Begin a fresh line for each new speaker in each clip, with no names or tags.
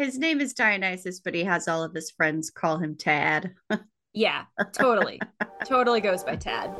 his name is Dionysus, but he has all of his friends call him Tad.
yeah, totally. totally goes by Tad.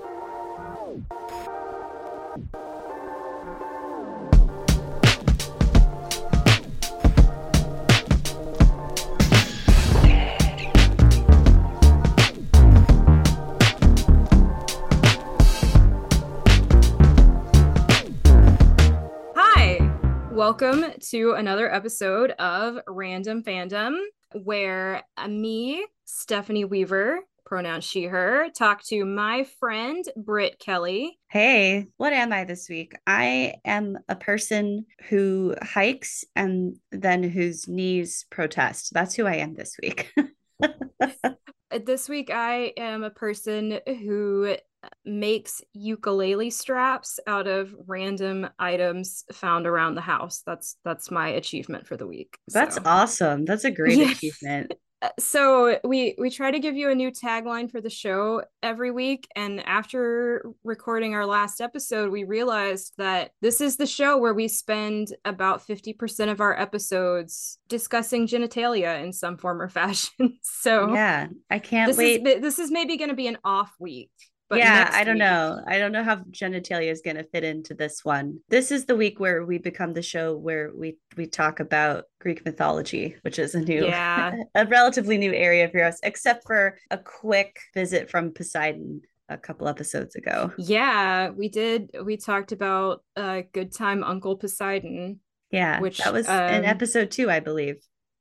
Welcome to another episode of Random Fandom, where me, Stephanie Weaver, pronouns she, her, talk to my friend Britt Kelly.
Hey, what am I this week? I am a person who hikes and then whose knees protest. That's who I am this week.
this week, I am a person who makes ukulele straps out of random items found around the house. That's that's my achievement for the week.
That's so. awesome. That's a great achievement.
Uh, so we we try to give you a new tagline for the show every week and after recording our last episode we realized that this is the show where we spend about 50% of our episodes discussing genitalia in some form or fashion so
yeah i can't
this
wait
is, this is maybe going to be an off week
but yeah, I don't week... know. I don't know how genitalia is going to fit into this one. This is the week where we become the show where we we talk about Greek mythology, which is a new, yeah, a relatively new area for us, except for a quick visit from Poseidon a couple episodes ago.
Yeah, we did. We talked about uh, good time Uncle Poseidon.
Yeah, which that was um, in episode two, I believe.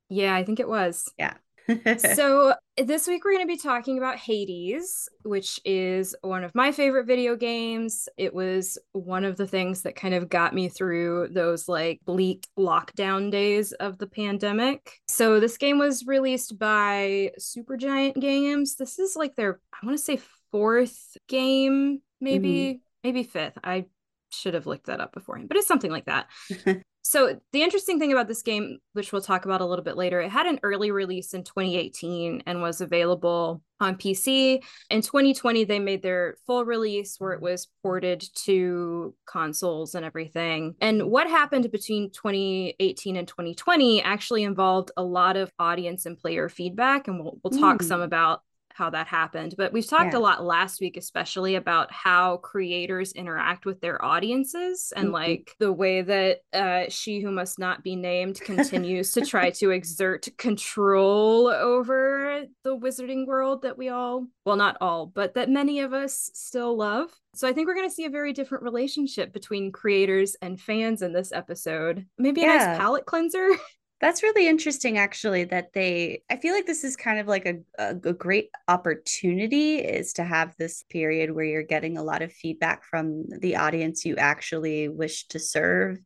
Yeah, I think it was.
Yeah
so this week we're going to be talking about Hades, which is one of my favorite video games. It was one of the things that kind of got me through those like bleak lockdown days of the pandemic. So this game was released by Supergiant Games. This is like their I want to say fourth game, maybe mm-hmm. maybe fifth. I should have looked that up beforehand, but it's something like that. So the interesting thing about this game, which we'll talk about a little bit later, it had an early release in 2018 and was available on PC. In 2020, they made their full release where it was ported to consoles and everything. And what happened between 2018 and 2020 actually involved a lot of audience and player feedback. And we'll, we'll talk mm. some about how that happened. But we've talked yeah. a lot last week, especially about how creators interact with their audiences and mm-hmm. like the way that uh, she who must not be named continues to try to exert control over the wizarding world that we all, well, not all, but that many of us still love. So I think we're going to see a very different relationship between creators and fans in this episode. Maybe a yeah. nice palate cleanser.
That's really interesting, actually, that they, I feel like this is kind of like a, a, a, great opportunity is to have this period where you're getting a lot of feedback from the audience you actually wish to serve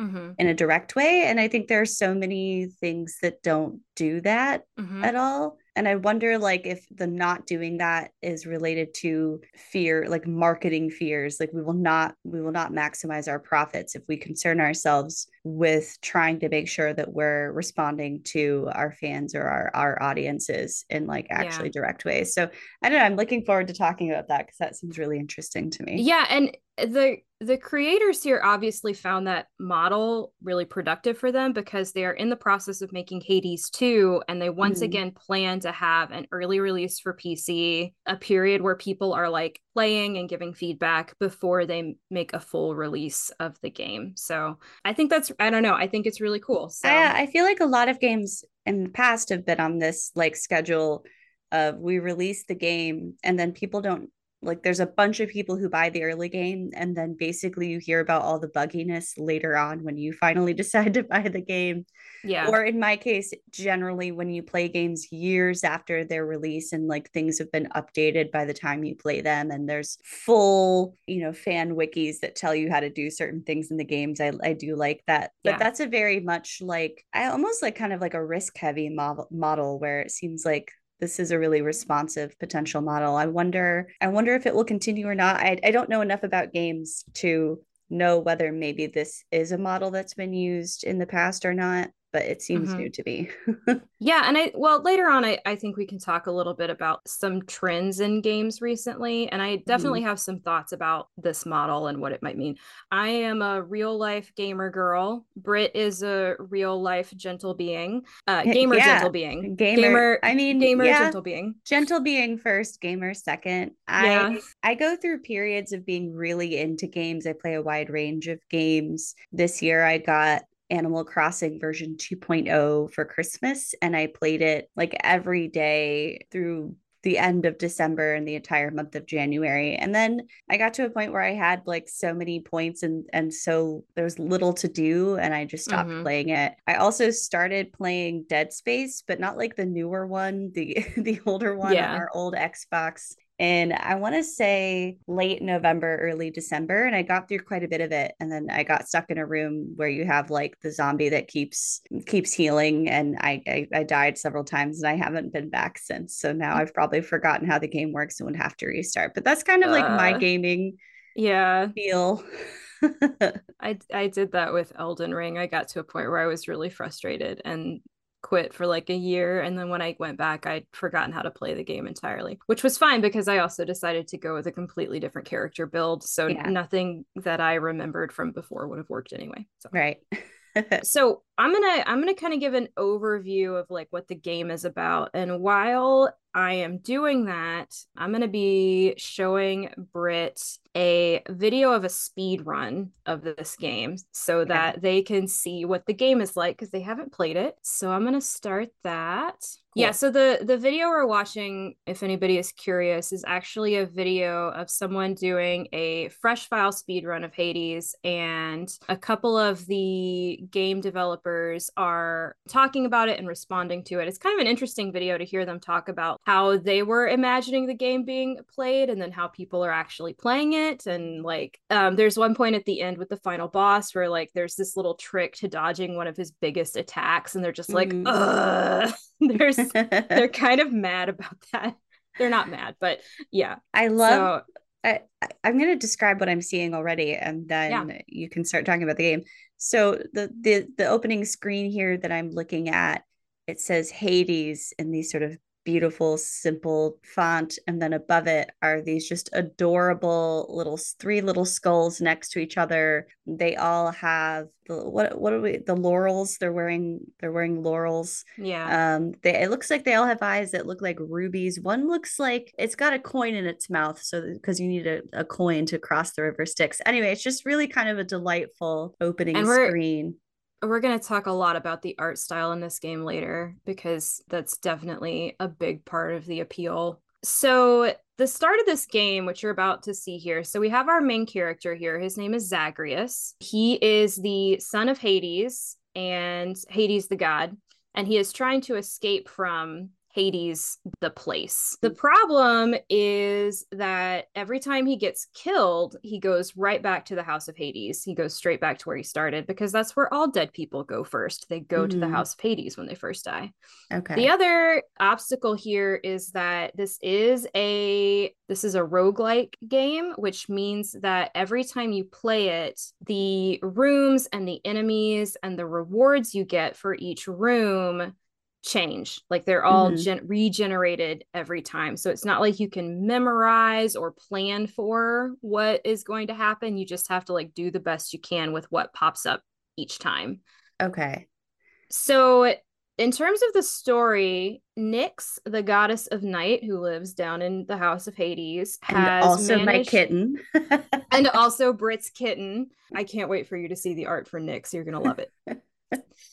mm-hmm. in a direct way. And I think there are so many things that don't do that mm-hmm. at all and i wonder like if the not doing that is related to fear like marketing fears like we will not we will not maximize our profits if we concern ourselves with trying to make sure that we're responding to our fans or our, our audiences in like actually yeah. direct ways so i don't know i'm looking forward to talking about that because that seems really interesting to me
yeah and the the creators here obviously found that model really productive for them because they are in the process of making Hades 2 and they once mm-hmm. again plan to have an early release for PC, a period where people are like playing and giving feedback before they make a full release of the game. So, I think that's I don't know, I think it's really cool. So
I, I feel like a lot of games in the past have been on this like schedule of we release the game and then people don't like there's a bunch of people who buy the early game and then basically you hear about all the bugginess later on when you finally decide to buy the game.
Yeah.
Or in my case generally when you play games years after their release and like things have been updated by the time you play them and there's full you know fan wikis that tell you how to do certain things in the games i, I do like that. But yeah. that's a very much like i almost like kind of like a risk heavy model model where it seems like this is a really responsive potential model. I wonder I wonder if it will continue or not. I, I don't know enough about games to know whether maybe this is a model that's been used in the past or not. But it seems
Mhm.
new to me.
Yeah, and I well later on I, I think we can talk a little bit about some trends in games recently. And I definitely have some thoughts about this model and what it might mean. I am a real life gamer girl. Britt is a real life gentle being. Uh gamer
Yeah,
gentle being.
gamer- I mean,
gamer
yeah.
gentle being.
gentle being first gamer second
Yeah.
i i go through periods of being really into games i play a wide range of games this year i got animal crossing version 2.0 for christmas and i played it like every day through the end of december and the entire month of january and then i got to a point where i had like so many points and and so there was little to do and i just stopped
Mhm.
playing it i also started playing dead space but not like the newer one the the older one
Yeah.
on our old xbox and i want to say late november early december and i got through quite a bit of it and then i got stuck in a room where you have like the zombie that keeps keeps healing and i i, I died several times and i haven't been back since so now i've probably forgotten how the game works and would have to restart but that's kind of like my
Uh.
gaming
Yeah.
feel
I I did that with Elden Ring. I got to a point where I was really frustrated and quit for like a year and then when I went back I'd forgotten how to play the game entirely, which was fine because I also decided to go with a completely different character build, so
Yeah.
nothing that I remembered from before would have worked anyway. So
right
so i'm gonna i'm gonna kind of give an overview of like what the game is about and while i am doing that i'm gonna be showing brit a video of a speed run of this game so
Okay.
that they can see what the game is like because they haven't played it. So i'm gonna start that. Yeah so the the video we're watching if anybody is curious is actually a video of someone doing a fresh file speed run of hades and a couple of the game developers are talking about it and responding to it it's kind of an interesting video to hear them talk about how they were imagining the game being played and then how people are actually playing it and like um, there's one point at the end with the final boss where like there's this little trick to dodging one of his biggest attacks and they're just like
Mhm.
Ugh. there's they're kind of mad about that. They're not mad, but yeah.
i love
so
I, I- I'm going to describe what I'm seeing already, and then you can start talking about the game. So the the the opening screen here that I'm looking at, it says Hades in these sort of beautiful, simple font, and then above it are these just adorable little three little skulls next to each other. They all have the what what are we the laurels? They're wearing they're wearing laurels.
yeah.
Um, they it looks like they all have eyes that look like rubies. One looks like it's got a coin in its mouth, so because you need a, a coin to cross the river Styx. Anyway, it's just really kind of a delightful opening screen.
We're going to talk a lot about the art style in this game later because that's definitely a big part of the appeal. So, the start of this game, which you're about to see here, so we have our main character here. His name is Zagreus. He is the son of Hades and Hades the god, and he is trying to escape from Hades the place. The problem is that every time he gets killed, he goes right back to the house of Hades. He goes straight back to where he started because that's where all dead people go first. They go to the
Mhm.
house of Hades when they first die.
Okay.
The other obstacle here is that this is a this is a roguelike game, which means that every time you play it, the rooms and the enemies and the rewards you get for each room change. Like they're all
Mhm.
gen- regenerated every time. So it's not like you can memorize or plan for what is going to happen. You just have to like do the best you can with what pops up each time.
okay.
So, in terms of the story, Nyx, the goddess of night who lives down in the house of Hades,
And
has
also my kitten.
and also Brit's kitten. I can't wait for you to see the art for Nyx. You're going to love it.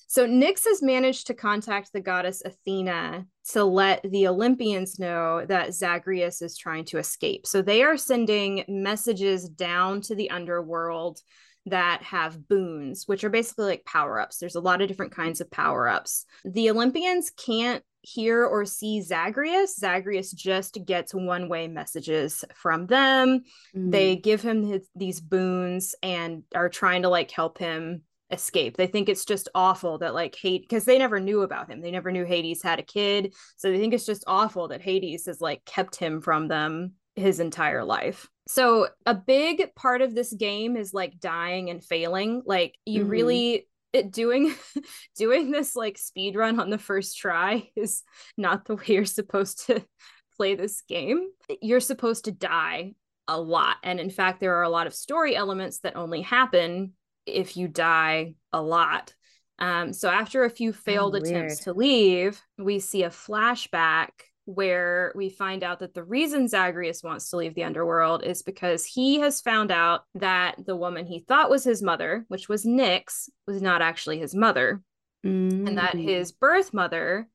so, Nyx has managed to contact the goddess Athena to let the Olympians know that Zagreus is trying to escape. So, they are sending messages down to the underworld that have boons, which are basically like power ups. There's a lot of different kinds of power ups. The Olympians can't hear or see Zagreus. Zagreus just gets one way messages from them mm. they give him his, these boons and are trying to like help him escape. They think it's just awful that like hate because they never knew about him. They never knew Hades had a kid. So they think it's just awful that Hades has like kept him from them his entire life. So a big part of this game is like dying and failing. Like you
Mhm.
really it doing doing this like speed run on the first try is not the way you're supposed to play this game. You're supposed to die a lot. And in fact, there are a lot of story elements that only happen if you die a lot. Um, so after a few oh, failed oh, attempts to leave, we see a flashback where we find out that the reason Zagreus wants to leave the underworld is because he has found out that the woman he thought was his mother, which was Nyx, was not actually his mother, mm. and that mm. his birth mother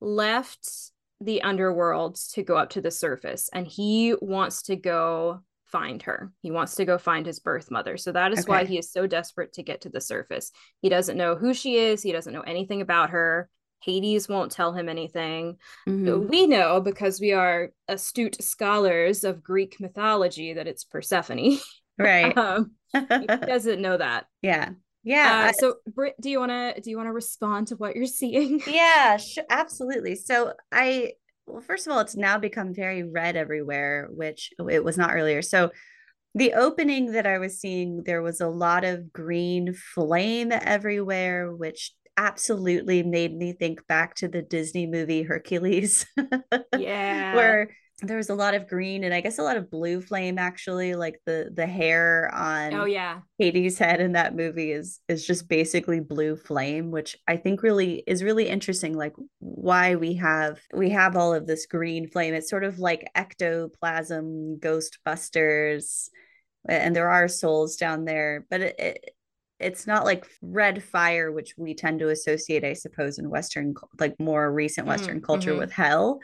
left the underworld to go up to the surface and he wants to go find her. He wants to go find his birth mother. So that is okay. why he is so desperate to get to the surface. He doesn't know who she is, he doesn't know anything about her. Hades won't tell him anything. Mm-hmm. We know because we are astute scholars of Greek mythology that it's Persephone.
Right.
um, he doesn't know that.
Yeah. Yeah.
Uh, so, Britt, do you want to do you want to respond to what you're seeing?
Yeah, sh- absolutely. So, I well, first of all, it's now become very red everywhere, which it was not earlier. So, the opening that I was seeing, there was a lot of green flame everywhere, which absolutely made me think back to the Disney movie Hercules.
yeah.
Where there was a lot of green and I guess a lot of blue flame actually like the the hair on
oh yeah.
Hades head in that movie is is just basically blue flame which I think really is really interesting like why we have we have all of this green flame. It's sort of like ectoplasm ghostbusters and there are souls down there but it, it it's not like red fire which we tend to associate i suppose in western like more recent western mm, culture mm-hmm. with hell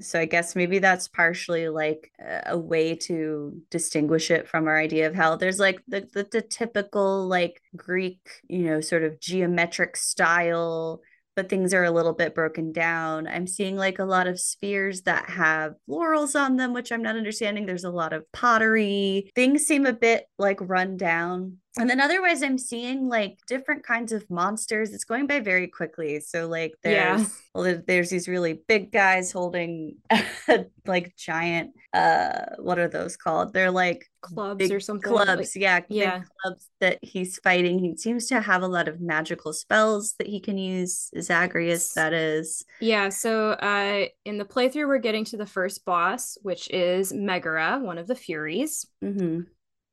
so I guess maybe that's partially like a way to distinguish it from our idea of hell. There's like the, the, the typical like Greek, you know, sort of geometric style but things are a little bit broken down. I'm seeing like a lot of spheres that have laurels on them, which I'm not understanding. There's a lot of pottery. Things seem a bit like run down. And then otherwise, I'm seeing like different kinds of monsters. It's going by very quickly. So like there's yeah. well, there's these really big guys holding like giant uh what are those called? They're like
clubs or something.
Clubs, like, yeah, yeah. clubs that he's fighting. He seems to have a lot of magical spells that he can use. Zagreus, that is.
Yeah. So uh in the playthrough, we're getting to the first boss, which is Megara, one of the Furies.
Mm-hmm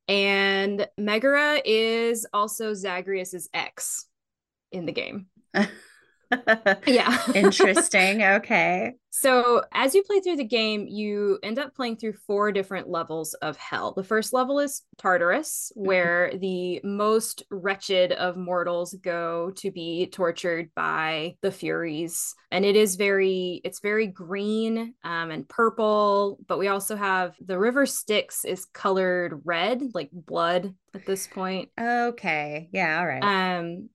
and Megara is also Zagreus's ex in the game. yeah.
Interesting. Okay.
So, as you play through the game, you end up playing through four different levels of hell. The first level is Tartarus, mm-hmm. where the most wretched of mortals go to be tortured by the Furies. And it is very, it's very green um, and purple. But we also have the river Styx is colored red, like blood at this point.
Okay. Yeah. All right.
Um,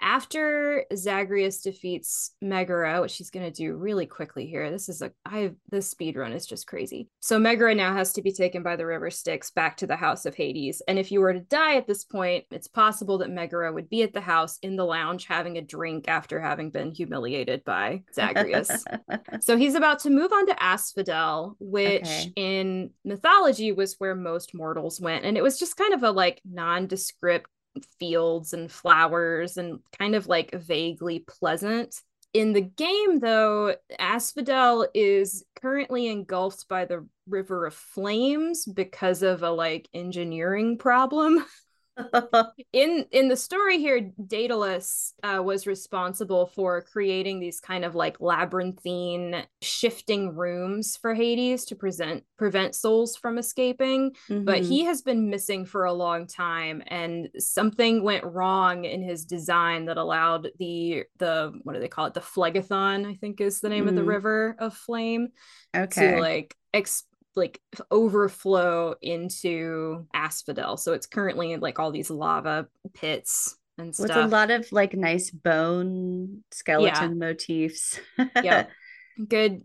after Zagreus defeats Megara, which she's going to do really quickly here. This is a I the speed run is just crazy. So Megara now has to be taken by the river Styx back to the house of Hades. And if you were to die at this point, it's possible that Megara would be at the house in the lounge having a drink after having been humiliated by Zagreus. so he's about to move on to Asphodel, which okay. in mythology was where most mortals went. And it was just kind of a like nondescript fields and flowers and kind of like vaguely pleasant. In the game, though, Asphodel is currently engulfed by the River of Flames because of a like engineering problem. in in the story here daedalus uh, was responsible for creating these kind of like labyrinthine shifting rooms for hades to present prevent souls from escaping mm-hmm. but he has been missing for a long time and something went wrong in his design that allowed the the what do they call it the phlegethon i think is the name mm-hmm. of the mm-hmm. river of flame
okay
to like ex- like overflow into asphodel so it's currently like all these lava pits and stuff
with a lot of like nice bone skeleton yeah. motifs
yeah good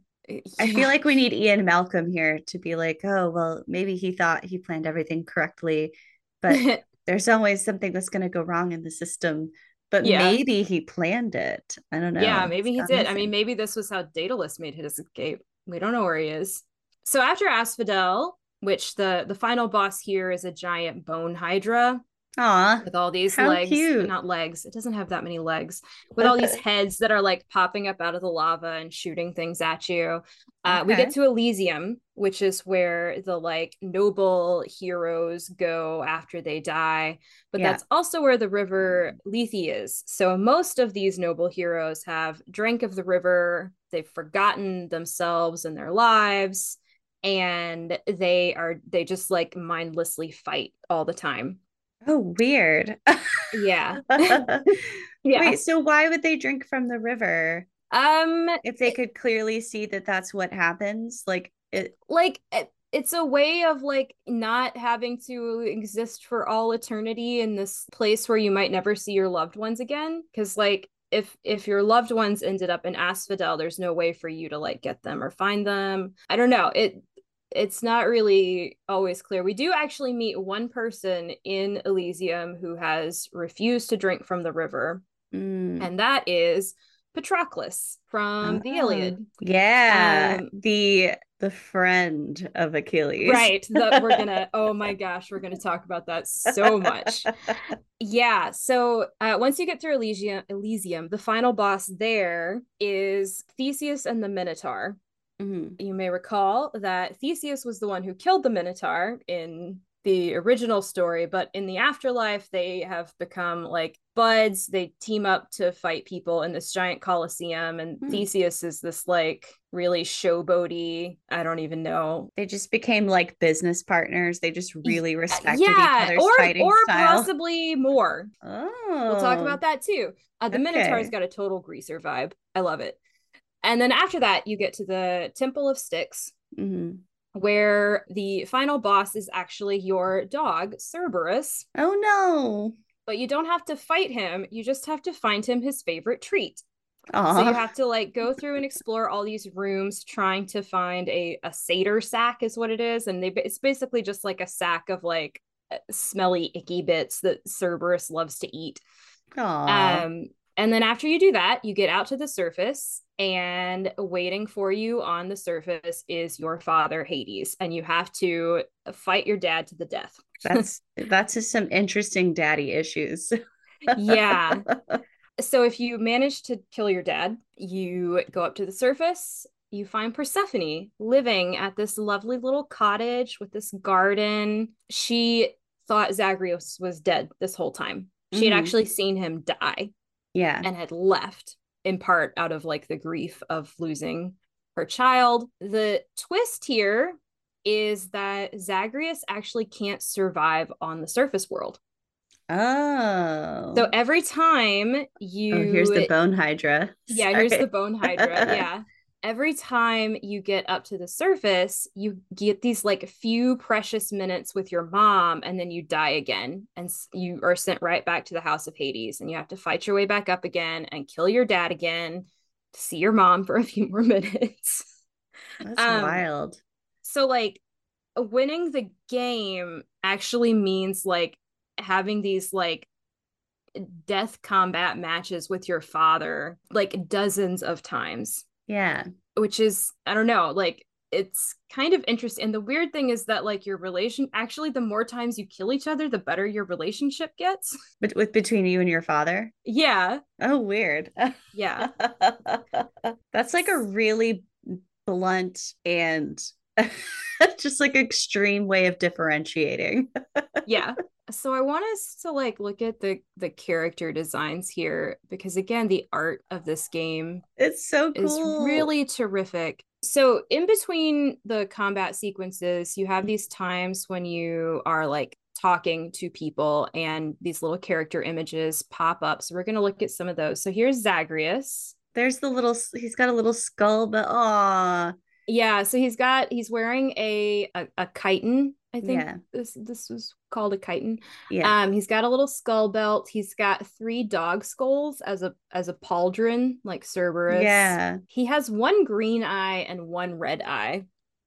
I feel like we need Ian Malcolm here to be like, oh, well, maybe he thought he planned everything correctly, but there's always something that's going to go wrong in the system. But yeah. maybe he planned it. I don't know.
Yeah, maybe he did. I mean, maybe this was how Daedalus made his escape. We don't know where he is. So after Asphodel, which the the final boss here is a giant bone hydra.
Aw,
with all these legs,
cute.
not legs. It doesn't have that many legs. With all these heads that are like popping up out of the lava and shooting things at you. Uh, We get to Elysium, which is where the like noble heroes go after they die. But
Yeah.
that's also where the river Lethe is. So most of these noble heroes have drank of the river. They've forgotten themselves and their lives. And they are they just like mindlessly fight all the time.
Oh, weird.
Yeah.
yeah. Wait, so why would they drink from the river
Um
if they could clearly see that that's what happens? Like it
like it, it's a way of like not having to exist for all eternity in this place where you might never see your loved ones again cuz like if if your loved ones ended up in Asphodel there's no way for you to like get them or find them. I don't know. It it's not really always clear. We do actually meet one person in Elysium who has refused to drink from the river
Mm.
and that is Patroclus from the
Oh,
Iliad.
Yeah.
Um,
the the friend of Achilles.
Right. That we're gonna oh my gosh, we're gonna talk about that so much. Yeah. So uh, once you get through Elysium, Elysium, the final boss there is Theseus and the Minotaur.
Mhm.
You may recall that Theseus was the one who killed the Minotaur in the original story, but in the afterlife, they have become like buds. They team up to fight people in this giant coliseum, and
Hmm.
Theseus is this like really showboaty. I don't even know
They just became like business partners. They just really respected each
yeah,
other's
or
fighting
or
style.
possibly more.
oh.
We'll talk about that too. Uh, the Minotaur's got a total greaser vibe. I love it. And then after that, you get to the Temple of Styx,
Mhm.
where the final boss is actually your dog, Cerberus.
Oh no.
But you don't have to fight him. You just have to find him his favorite treat.
Aw.
So you have to like go through and explore all these rooms, trying to find a a satyr sack is what it is, and they it's basically just like a sack of like smelly icky bits that Cerberus loves to eat.
Aw.
Um, and then after you do that, you get out to the surface, and waiting for you on the surface is your father, Hades, and you have to fight your dad to the death.
that's that's just some interesting daddy issues.
Yeah. So if you manage to kill your dad, you go up to the surface. You find Persephone living at this lovely little cottage with this garden. She thought Zagreus was dead this whole time. She had
Mhm.
actually seen him die.
Yeah.
and had left in part out of like the grief of losing her child. The twist here is that Zagreus actually can't survive on the surface world.
Oh.
So every time you
oh, here's the bone hydra.
yeah, here's the bone hydra. Yeah. Every time you get up to the surface, you get these like few precious minutes with your mom, and then you die again. And you are sent right back to the house of Hades, and you have to fight your way back up again and kill your dad again to see your mom for a few more minutes.
That's
um,
wild.
so, like, winning the game actually means like having these like death combat matches with your father like dozens of times
Yeah.
which is I don't know, like it's kind of interesting. And the weird thing is that like your relation actually the more times you kill each other, the better your relationship gets.
But with between you and your father.
yeah.
Oh, weird.
Yeah.
That's like a really blunt and just like extreme way of differentiating.
Yeah. So I want us to like look at the the character designs here because again the art of this game
It's so
is really terrific. So in between the combat sequences, you have these times when you are like talking to people and these little character images pop up. So we're going to look at some of those. So here's Zagreus.
There's the little he's got a little skull, but aw.
Yeah, so he's got he's wearing a a, a chiton. I think
Yeah.
this this was called a chiton.
Yeah.
Um, he's got a little skull belt. He's got three dog skulls as a as a pauldron, like Cerberus.
yeah.
He has one green eye and one red eye,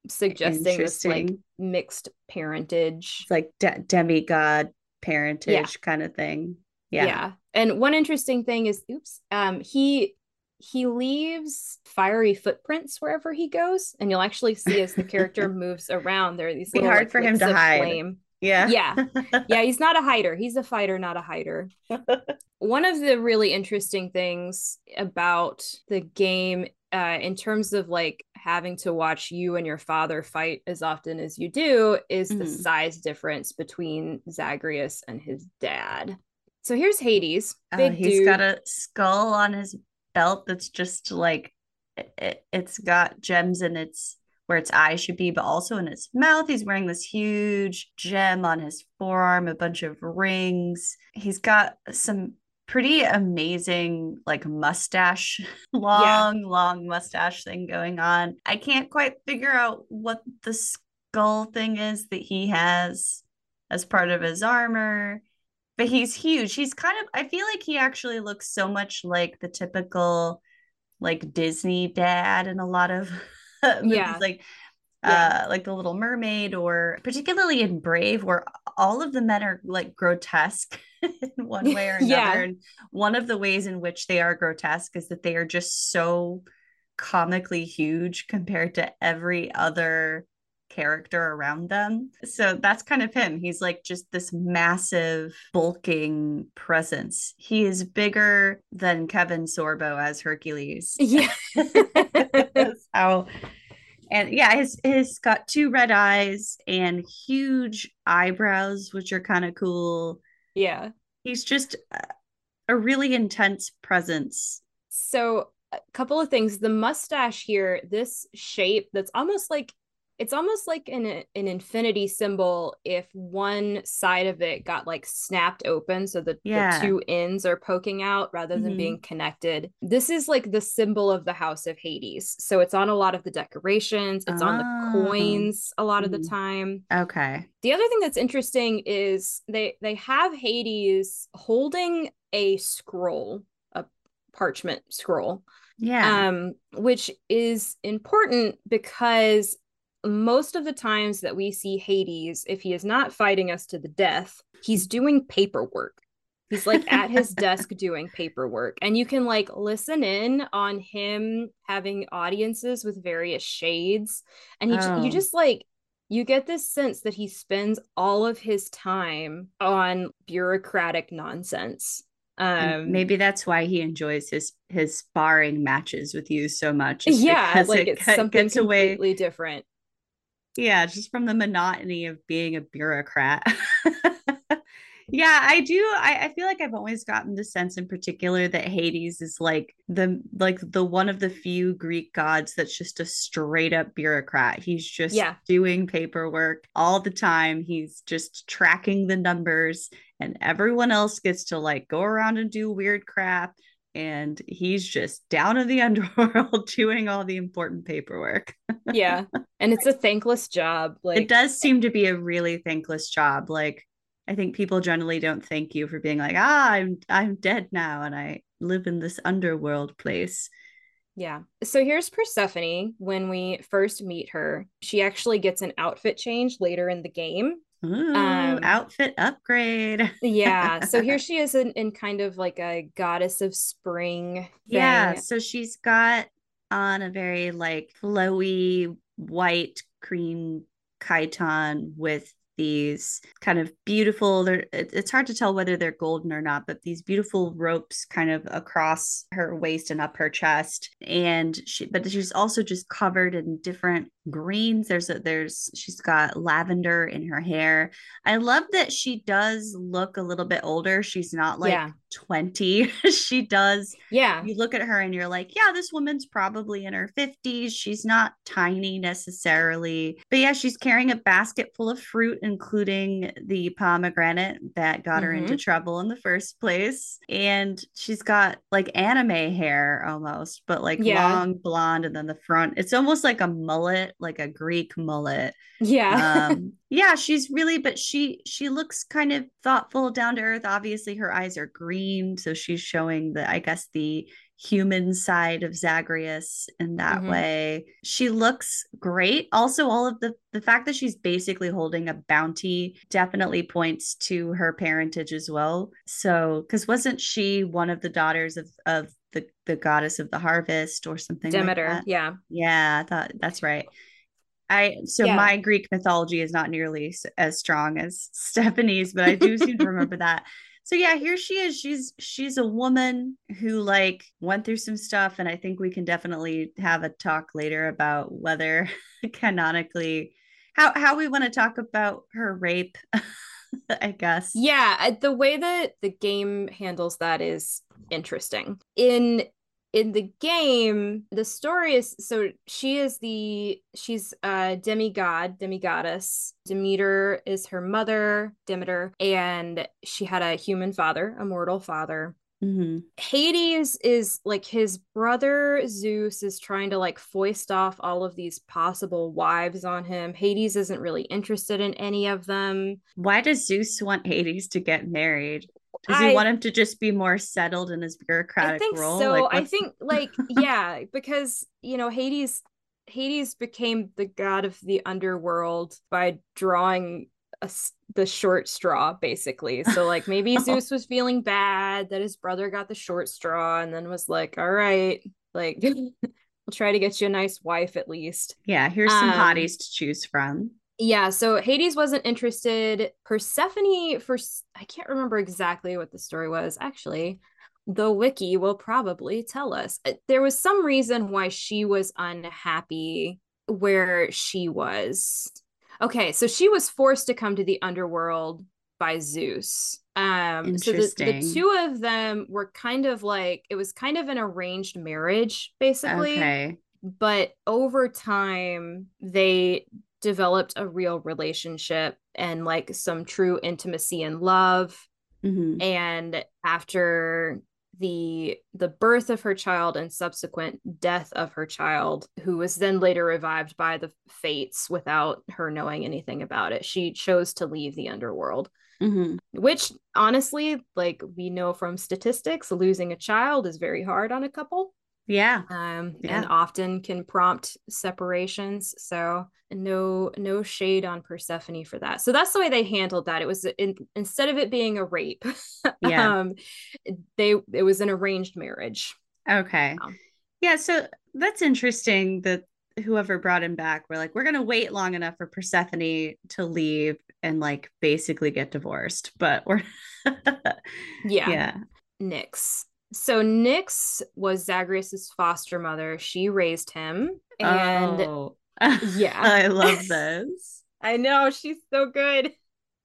suggesting this like mixed parentage.
It's like de- demigod parentage kind of thing. Yeah. Yeah.
And one interesting thing is, oops, um, he he leaves fiery footprints wherever he goes, and you'll actually see as the character moves around, there are these little
hard
like,
for him to hide.
flame.
Yeah.
Yeah. Yeah, he's not a hider. He's a fighter, not a hider. One of the really interesting things about the game uh, in terms of like having to watch you and your father fight as often as you do is mm. the mm-hmm. size difference between Zagreus and his dad. So here's Hades.
Oh, big oh, he's dude. got a skull on his belt that's just like it, it's got gems in its where its eyes should be, but also in his mouth. He's wearing this huge gem on his forearm, a bunch of rings. He's got some pretty amazing like mustache long yeah. long mustache thing going on i can't quite figure out what the skull thing is that he has as part of his armor but he's huge he's kind of i feel like he actually looks so much like the typical like disney dad in a lot of movies yeah. like yeah. uh like the little mermaid or particularly in brave where all of the men are like grotesque in one way or another yeah. and one of the ways in which they are grotesque is that they are just so comically huge compared to every other character around them. So that's kind of him. He's like just this massive, bulking presence. He is bigger than Kevin Sorbo as Hercules.
Yeah.
that's how and yeah his his got two red eyes and huge eyebrows which are kind of cool
yeah
he's just a really intense presence
so a couple of things the mustache here this shape that's almost like it's almost like an an infinity symbol if one side of it got like snapped open so the, yeah. the two ends are poking out rather than mm-hmm. being connected this is like the symbol of the house of hades so it's on a lot of the decorations it's oh. on the oh. coins a lot mm. of the mm. time
okay
the other thing that's interesting is they they have hades holding a scroll a parchment scroll
yeah
um which is important because most of the times that we see Hades, if he is not fighting us to the death, he's doing paperwork. He's like at his desk doing paperwork. And you can like listen in on him having audiences with various shades. And he oh. you just like you get this sense that he spends all of his time on bureaucratic nonsense.
Um, maybe that's why he enjoys his his sparring matches with you so much.
Yeah, like it it's something completely away, different
yeah, just from the monotony of being a bureaucrat. yeah, I do. I, I feel like I've always gotten the sense in particular that Hades is like the like the one of the few Greek gods that's just a straight up bureaucrat. He's just yeah. doing paperwork all the time. He's just tracking the numbers and everyone else gets to like go around and do weird crap and he's just down in the underworld doing all the important paperwork.
yeah. And it's a thankless job. Like
it does seem to be a really thankless job. Like I think people generally don't thank you for being like, ah, I'm I'm dead now and I live in this underworld place.
Yeah. So here's Persephone when we first meet her. She actually gets an outfit change later in the game.
Ooh, um, outfit upgrade.
yeah. So here she is in, in kind of like a goddess of spring. Thing.
Yeah. So she's got on a very like flowy white cream chiton with these kind of beautiful it's hard to tell whether they're golden or not but these beautiful ropes kind of across her waist and up her chest. And she but she's also just covered in different greens. There's a there's she's got lavender in her hair. I love that she does look a little bit older. She's not like yeah. 20 she does
yeah
you look at her and you're like yeah this woman's probably in her 50s she's not tiny necessarily but yeah she's carrying a basket full of fruit including the pomegranate that got mm-hmm. her into mm-hmm. trouble in the first place and she's got like anime hair almost but like yeah. long blonde and then the front it's almost like a mullet like a Greek mullet.
Yeah.
um, yeah, she's really, but she she looks kind of thoughtful, down to earth. Obviously, her eyes are green, so she's showing the, I guess, the human side of Zagreus in that mm-hmm. way. She looks great. Also, all of the the fact that she's basically holding a bounty definitely points to her parentage as well. So, because wasn't she one of the daughters of of the the goddess of the harvest or something
Demeter,
like
yeah.
Yeah, I thought that's right. I so
Yeah.
my Greek mythology is not nearly as strong as Stephanie's, but I do seem to remember that. So yeah, here she is. She's she's a woman who like went through some stuff, and I think we can definitely have a talk later about whether canonically how how we want to talk about her rape. I guess.
Yeah, the way that the game handles that is interesting. In in the game, the story is so she is the she's a demigod, demigoddess. Demeter is her mother, Demeter, and she had a human father, a mortal father.
Mhm.
Hades is like his brother Zeus is trying to like foist off all of these possible wives on him. Hades isn't really interested in any of them.
Why does Zeus want Hades to get married? Does he
I-
want him to just be more settled in his bureaucratic
I think
role?
so.
Like,
I think like yeah, because you know Hades Hades became the god of the underworld by drawing a the short straw basically. So like maybe Zeus was feeling bad that his brother got the short straw and then was like, "All right, like we'll try to get you a nice wife at least."
yeah, here's some
Um,
hotties to choose from.
Yeah, so Hades wasn't interested. Persephone, for i can't remember exactly what the story was. Actually, the wiki will probably tell us. Uh, There was some reason why she was unhappy where she was. Okay, so she was forced to come to the underworld by Zeus. Um, so the, the two of them were kind of like it was kind of an arranged marriage, basically
Okay.
but over time they developed a real relationship and like some true intimacy and love
Mhm.
and after the the birth of her child and subsequent death of her child who was then later revived by the fates without her knowing anything about it she chose to leave the underworld
Mhm.
which honestly like we know from statistics losing a child is very hard on a couple
Yeah.
um
Yeah.
and often can prompt separations so no no shade on persephone for that so that's the way they handled that it was in, instead of it being a rape
Yeah.
um they it was an arranged marriage
Okay.
Wow.
Yeah, so that's interesting that whoever brought him back were like, we're gonna wait long enough for Persephone to leave and like basically get divorced. But we're
yeah,
yeah.
nyx so nyx was zagreus's foster mother she raised him and
oh.
yeah.
I love this.
i know she's so good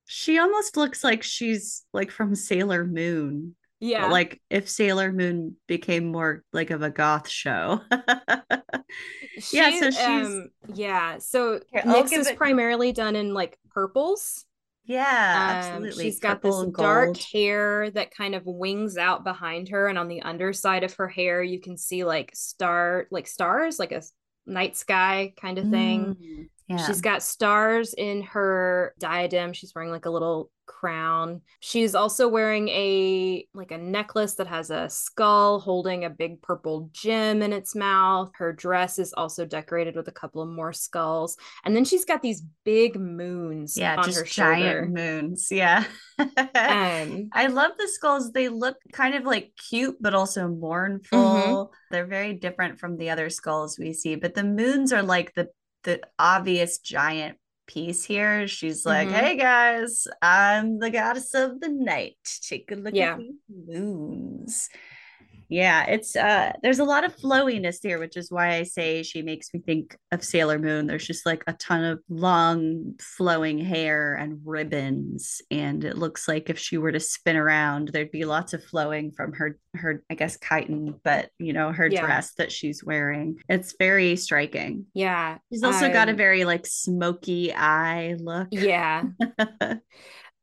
She almost looks like she's like from Sailor Moon.
yeah
But like if Sailor Moon became more like of a goth show. Yeah, so she's-
um, yeah. So
Here,
Nyx is
it-
primarily done in like purples.
Yeah,
Um,
absolutely.
She's got
Purple
this dark
gold.
hair that kind of wings out behind her, and on the underside of her hair, you can see like star, like stars, like a night sky kind of thing.
Mm, yeah.
She's got stars in her diadem. She's wearing like a little crown. She's also wearing a like a necklace that has a skull holding a big purple gem in its mouth. Her dress is also decorated with a couple of more skulls. And then she's got these big moons
yeah,
on
just
her
giant
shoulder.
moons. Yeah.
Um
I love the skulls. They look kind of like cute, but also mournful.
Mm-hmm.
They're very different from the other skulls we see. But the moons are like the the obvious giant piece here. She's like,
Mhm.
"Hey guys, I'm the goddess of the night. Take a look
Yeah.
at these moons." Yeah, it's uh there's a lot of flowiness here, which is why I say she makes me think of Sailor Moon. There's just like a ton of long flowing hair and ribbons and it looks like if she were to spin around there'd be lots of flowing from her her I guess chiton, but you know, her
Yeah.
dress that she's wearing. It's very striking.
yeah.
She's also got a
um,
very like smoky eye look.
Yeah.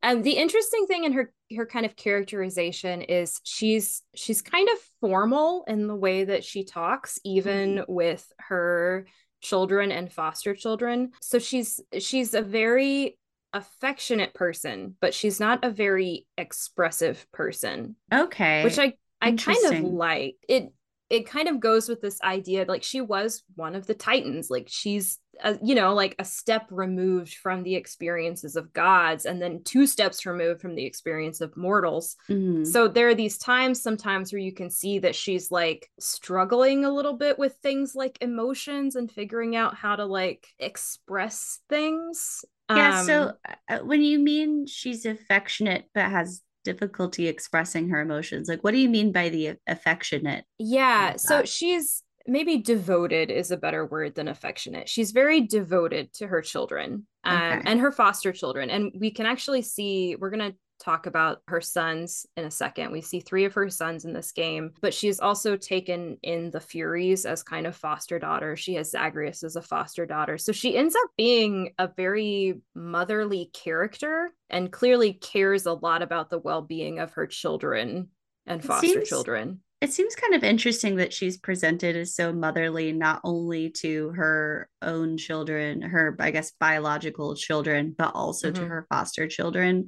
Um, the interesting thing in her her kind of characterization is she's she's kind of formal in the way that she talks, even with her children and foster children. So she's she's a very affectionate person, but she's not a very expressive person,
okay.
which I I kind of like. It it kind of goes with this idea like she was one of the titans like she's a, you know like a step removed from the experiences of gods and then two steps removed from the experience of mortals mm-hmm. so there are these times sometimes where you can see that she's like struggling a little bit with things like emotions and figuring out how to like express things
yeah um, so uh, when you mean she's affectionate but has difficulty expressing her emotions like what do you mean by the affectionate
yeah so she's maybe devoted is a better word than affectionate she's very devoted to her children um, okay. and her foster children and we can actually see we're going to talk about her sons in a second. We see three of her sons in this game, but she's also taken in the Furies as kind of foster daughter. She has Zagreus as a foster daughter. So she ends up being a very motherly character and clearly cares a lot about the well being of her children and foster seems, children.
It seems kind of interesting that she's presented as so motherly, not only to her own children, her, I guess, biological children, but also mm-hmm. to her foster children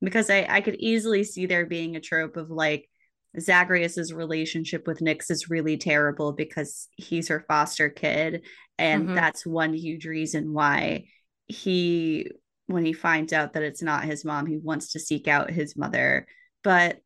because I, I could easily see there being a trope of like Zagreus's relationship with Nyx is really terrible because he's her foster kid. And mm-hmm. that's one huge reason why he, when he finds out that it's not his mom, he wants to seek out his mother. But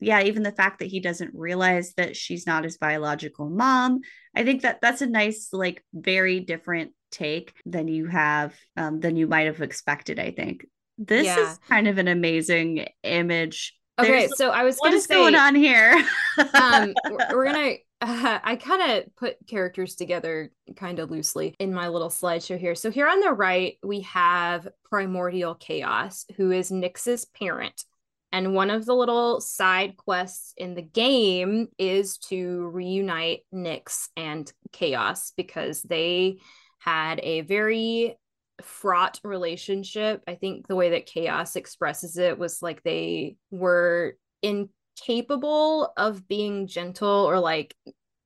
yeah, even the fact that he doesn't realize that she's not his biological mom, I think that that's a nice, like, very different take than you have, um, than you might have expected, I think. This yeah. is kind of an amazing image.
Okay, There's, so I was
what is say, going on here?
um, we're gonna. Uh, I kind of put characters together kind of loosely in my little slideshow here. So here on the right we have Primordial Chaos, who is Nyx's parent. And one of the little side quests in the game is to reunite Nyx and Chaos because they had a very fraught relationship. I think the way that Chaos expresses it was like they were incapable of being gentle or like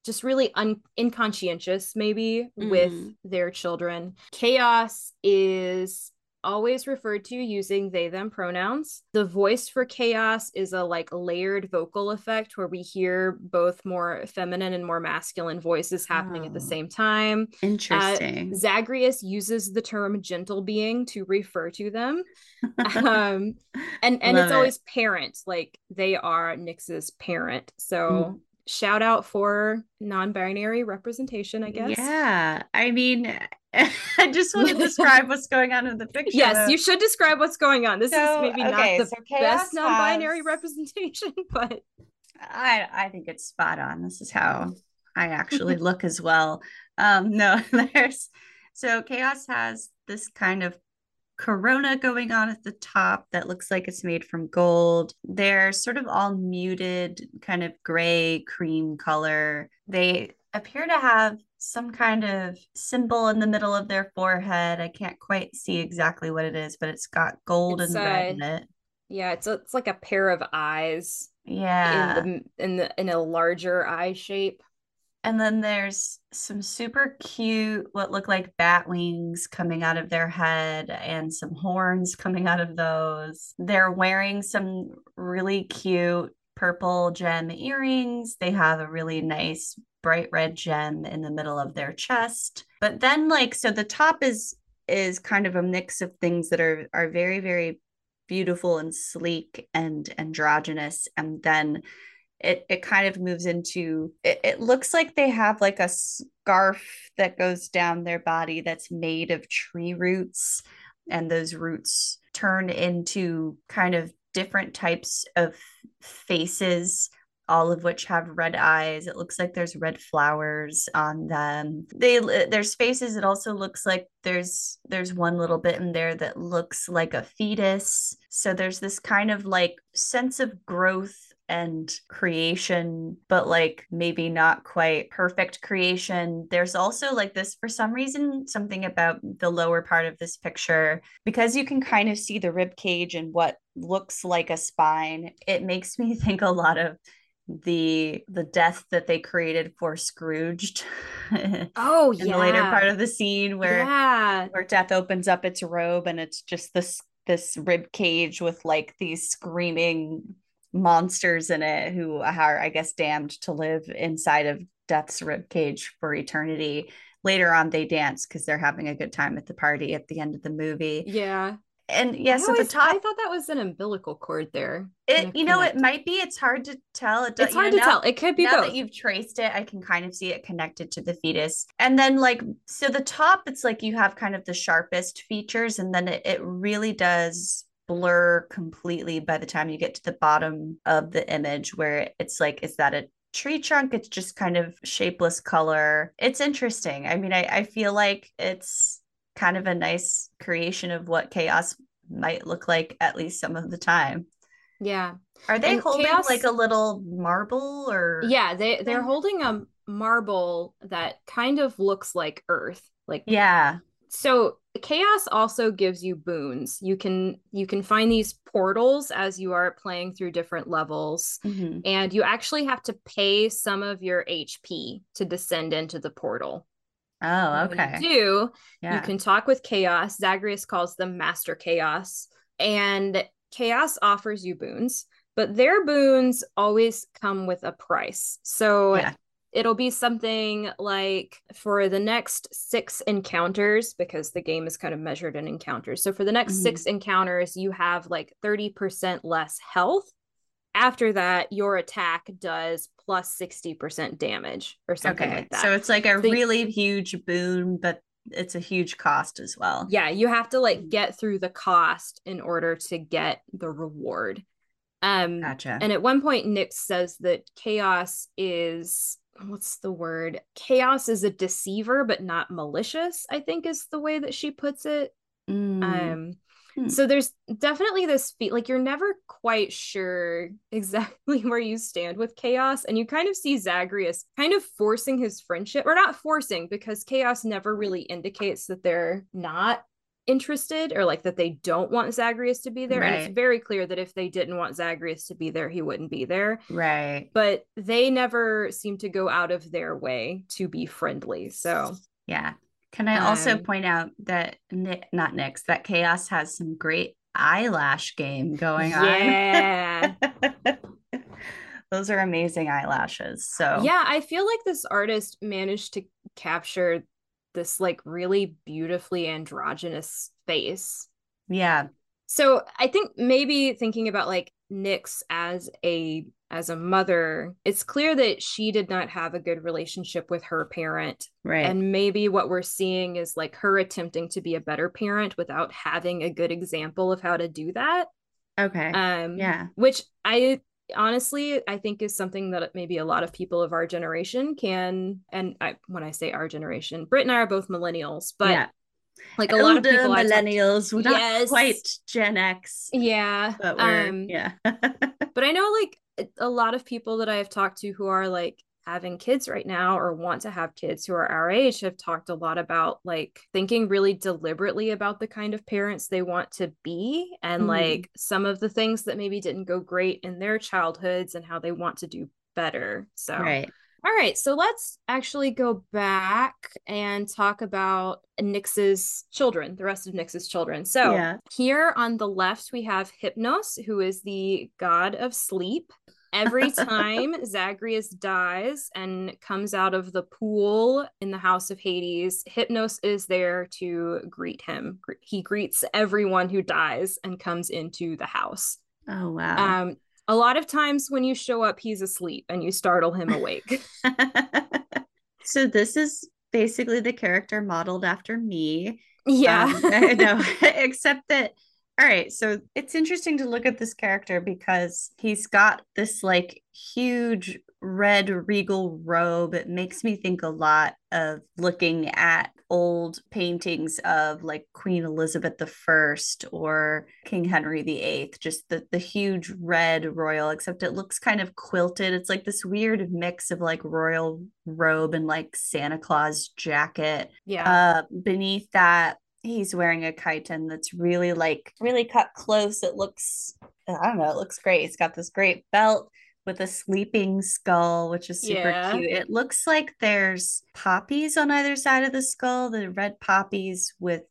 just really un- inconscientious maybe mm. with their children. Chaos is always referred to using they them pronouns. The voice for chaos is a like layered vocal effect where we hear both more feminine and more masculine voices happening oh, at the oh. same time.
Interesting.
Uh, Zagreus uses the term gentle being to refer to them. um and and Love it's always it. parent, like they are Nyx's parent. So mm shout out for non-binary representation i guess
yeah i mean i just want to describe what's going on in the picture
yes you should describe what's going on this so, is maybe okay, not the so best non-binary has... representation but
i i think it's spot on this is how i actually look as well um no there's so chaos has this kind of corona going on at the top that looks like it's made from gold. They're sort of all muted, kind of gray cream color. They appear to have some kind of symbol in the middle of their forehead. I can't quite see exactly what it is, but it's got gold it's and red uh, in it.
Yeah, it's a, it's like a pair of eyes.
Yeah.
In the in the in a larger eye shape.
And then there's some super cute, what look like bat wings coming out of their head and some horns coming out of those. They're wearing some really cute purple gem earrings. They have a really nice bright red gem in the middle of their chest. But then like so the top is is kind of a mix of things that are are very very beautiful and sleek and androgynous. And then it it kind of moves into it, it looks like they have like a scarf that goes down their body that's made of tree roots. And those roots turn into kind of different types of faces all of which have red eyes. It looks like there's red flowers on them. They there's faces. It also looks like there's there's one little bit in there that looks like a fetus. So there's this kind of like sense of growth and creation, but like maybe not quite perfect creation. There's also like this, for some reason, something about the lower part of this picture, because you can kind of see the rib cage and what looks like a spine. It makes me think a lot of the the death that they created for Scrooged.
oh, yeah.
in yeah. the later part of the scene where yeah. where death opens up its robe and it's just this this rib cage with like these screaming monsters in it who are, I guess, damned to live inside of Death's rib cage for eternity. Later on, they dance because they're having a good time at the party at the end of the movie.
Yeah.
And yes,
I
so
always-
the top,
I thought that was an umbilical cord there.
it you know it might be. It's hard to tell. It,
It's hard
know,
to
now-
tell. It could be
now
both.
that you've traced it, I can kind of see it connected to the fetus. And then, like, so the top, it's like you have kind of the sharpest features, and then it, it really does blur completely by the time you get to the bottom of the image, where it's like, is that a tree trunk? It's just kind of shapeless color. It's interesting. I mean, I, I feel like it's kind of a nice creation of what chaos might look like at least some of the time.
yeah.
Are they
And
holding
chaos-
like a little marble or
Yeah, they they're holding a marble that kind of looks like earth. Like
Yeah.
so chaos also gives you boons. You can you can find these portals as you are playing through different levels
Mhm.
and you actually have to pay some of your HP to descend into the portal.
Oh,
And when
okay.
you do,
Yeah.
You can talk with Chaos. Zagreus calls them Master Chaos. And Chaos offers you boons, but their boons always come with a price. So
Yeah.
it'll be something like for the next six encounters, because the game is kind of measured in encounters. So for the next
Mhm.
six encounters, you have like 30% less health. After that, your attack does plus 60% damage or something
okay.
like that.
So it's like a
So-
really huge boon, but it's a huge cost as well.
yeah you have to like get through the cost in order to get the reward um
Gotcha.
and at one point nyx says that chaos is what's the word chaos is a deceiver but not malicious i think is the way that she puts it
Mm.
um
Hmm.
so there's definitely this fe- like you're never quite sure exactly where you stand with chaos and you kind of see zagreus kind of forcing his friendship or not forcing because chaos never really indicates that they're not interested or like that they don't want zagreus to be there and it's very clear that if they didn't want zagreus to be there he wouldn't be there
right.
but they never seem to go out of their way to be friendly so
Yeah. Can I also
Um,
point out that Ni- not Nyx, that Chaos has some great eyelash game going
Yeah.
on. Those are amazing eyelashes. So
Yeah, I feel like this artist managed to capture this like really beautifully androgynous face.
yeah.
So I think maybe thinking about like Nyx as a as a mother, it's clear that she did not have a good relationship with her parent.
Right.
And maybe what we're seeing is like her attempting to be a better parent without having a good example of how to do that.
okay.
Um
yeah.
which I honestly I think is something that maybe a lot of people of our generation can and I when I say our generation, Britt and I are both millennials, but
yeah.
like a lot of people talk-
millennials, we're not
Yes.
quite Gen X,
yeah.
but we're
Um
yeah.
but I know like a lot of people that I have talked to who are like having kids right now or want to have kids who are our age have talked a lot about like thinking really deliberately about the kind of parents they want to be and
Mhm.
like some of the things that maybe didn't go great in their childhoods and how they want to do better. So
right.
all right, so let's actually go back and talk about Nyx's children, the rest of Nyx's children. So
Yeah.
here on the left, we have Hypnos, who is the god of sleep. Every time Zagreus dies and comes out of the pool in the house of Hades, Hypnos is there to greet him. He greets everyone who dies and comes into the house.
Oh wow.
Um, a lot of times when you show up, he's asleep and you startle him awake.
so this is basically the character modeled after me.
yeah.
Um, I know, except that all right, so it's interesting to look at this character because he's got this like huge red regal robe. It makes me think a lot of looking at old paintings of like Queen Elizabeth I or King Henry VIII, just the, the huge red royal, except it looks kind of quilted. It's like this weird mix of like royal robe and like Santa Claus jacket
yeah.
uh beneath that he's wearing a chiton that's really like really cut close. It looks i don't know it looks great. He's got this great belt with a sleeping skull which is super
Yeah.
cute. It looks like there's poppies on either side of the skull. The red poppies with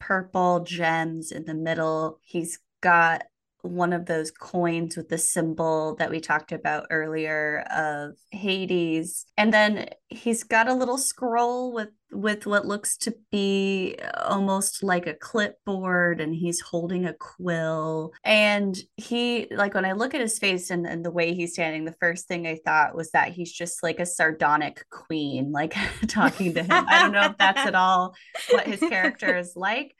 purple gems in the middle. He's got one of those coins with the symbol that we talked about earlier of Hades. And then he's got a little scroll with with what looks to be almost like a clipboard and he's holding a quill and he like when i look at his face and, and the way he's standing the first thing i thought was that he's just like a sardonic queen like talking to him i don't know if that's at all what his character is like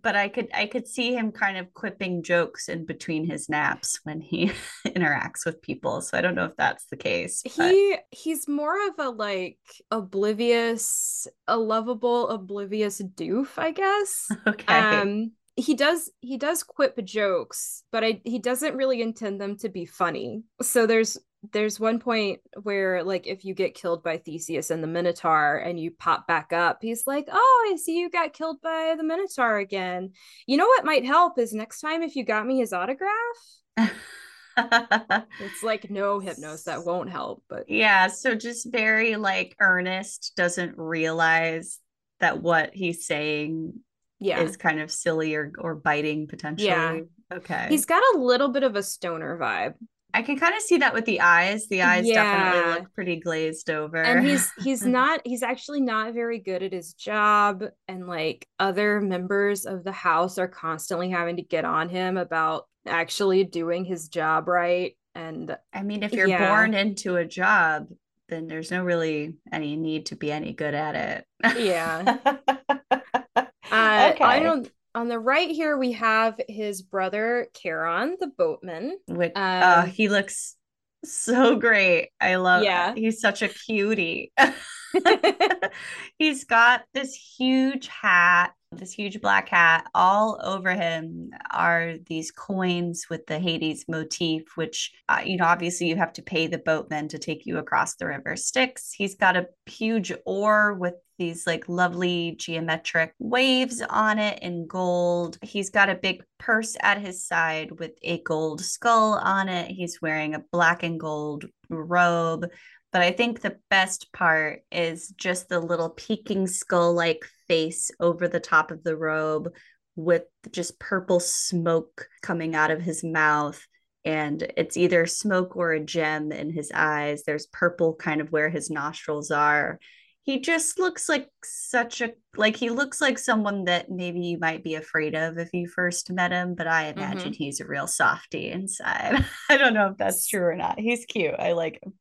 but I could I could see him kind of quipping jokes in between his naps when he interacts with people. So I don't know if that's the case.
But... He he's more of a like oblivious, a lovable, oblivious doof, I guess.
Okay. Um
he does he does quip jokes, but I he doesn't really intend them to be funny. So there's there's one point where like if you get killed by theseus and the minotaur and you pop back up he's like oh i see you got killed by the minotaur again. You know what might help is next time if you got me his autograph. It's like no hypnos that won't help but
yeah so just very like earnest doesn't realize that what he's saying yeah. is kind of silly or, or biting potentially. Yeah. Okay.
He's got a little bit of a stoner vibe
I can kind of see that with the eyes. The eyes yeah. definitely look pretty glazed over.
And he's he's not he's actually not very good at his job and like other members of the house are constantly having to get on him about actually doing his job right and
I mean if you're yeah. born into a job then there's no really any need to be any good at it.
Yeah. uh, okay. I don't on the right here we have his brother Charon, the boatman.
Which, um, uh, he looks so great. I love yeah. It. He's such a cutie. He's got this huge hat, this huge black hat. All over him are these coins with the Hades motif, which, uh, you know, obviously you have to pay the boatman to take you across the river Styx. He's got a huge oar with these like lovely geometric waves on it in gold. He's got a big purse at his side with a gold skull on it. He's wearing a black and gold robe. But I think the best part is just the little peeking skull like face over the top of the robe with just purple smoke coming out of his mouth. And it's either smoke or a gem in his eyes. There's purple kind of where his nostrils are. He just looks like such a like he looks like someone that maybe you might be afraid of if you first met him but i imagine mm-hmm. he's a real softy inside. I don't know if that's true or not. He's cute. I like him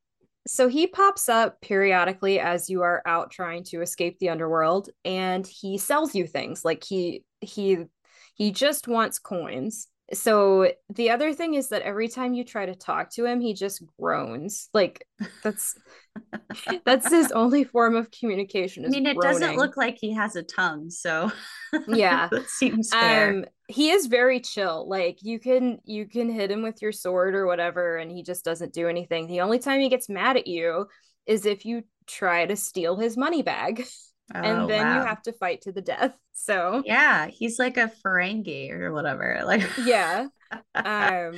so he pops up periodically as you are out trying to escape the underworld and he sells you things. Like he he he just wants coins so the other thing is that every time you try to talk to him he just groans. Like that's that's his only form of communication
i mean it groaning. doesn't look like he has a tongue so
yeah.
that seems fair. Um
he is very chill. Like you can you can hit him with your sword or whatever and he just doesn't do anything. The only time he gets mad at you is if you try to steal his money bag Oh, and then wow. you have to fight to the death. So
yeah, he's like a Ferengi or whatever. Like
yeah. Um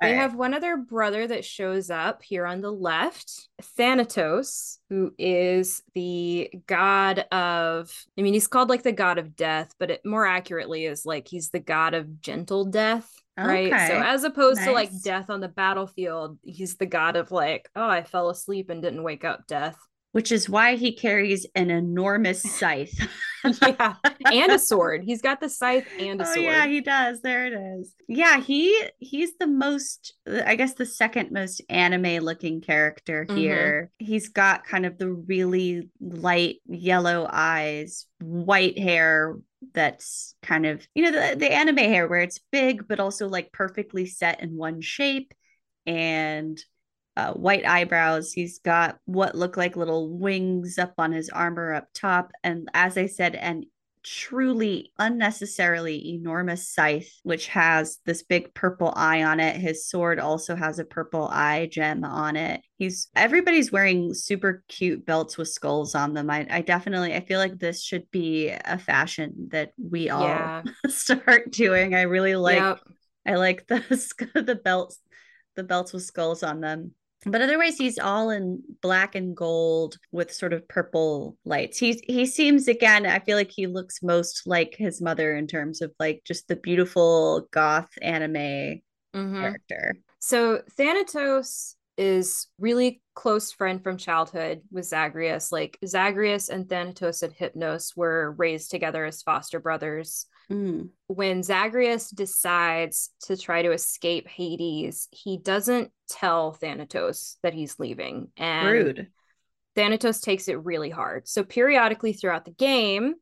they right. have one other brother that shows up here on the left, Thanatos, who is the god of, I mean, he's called like the god of death, but it more accurately is like he's the god of gentle death. Right. Okay. So as opposed nice. to like death on the battlefield, he's the god of like, oh, I fell asleep and didn't wake up death
which is why he carries an enormous scythe.
yeah, and a sword. He's got the scythe and a sword. oh, sword.
Yeah, he does. There it is. Yeah, he he's the most I guess the second most anime looking character mm-hmm. here. Mm-hmm. He's got kind of the really light yellow eyes, white hair that's kind of, you know, the, the anime hair where it's big but also like perfectly set in one shape and uh, white eyebrows. He's got what look like little wings up on his armor up top. And as I said, an truly unnecessarily enormous scythe, which has this big purple eye on it. His sword also has a purple eye gem on it. He's everybody's wearing super cute belts with skulls on them. I, I definitely I feel like this should be a fashion that we all yeah. start doing. I really like yep. I like the the belts the belts with skulls on them but otherwise he's all in black and gold with sort of purple lights he's he seems again i feel like he looks most like his mother in terms of like just the beautiful goth anime mm-hmm. character
so thanatos is really close friend from childhood with Zagreus. Like Zagreus and Thanatos and Hypnos were raised together as foster brothers. Mm. When Zagreus decides to try to escape Hades, he doesn't tell Thanatos that he's leaving. And Rude. Thanatos takes it really hard. So periodically throughout the game,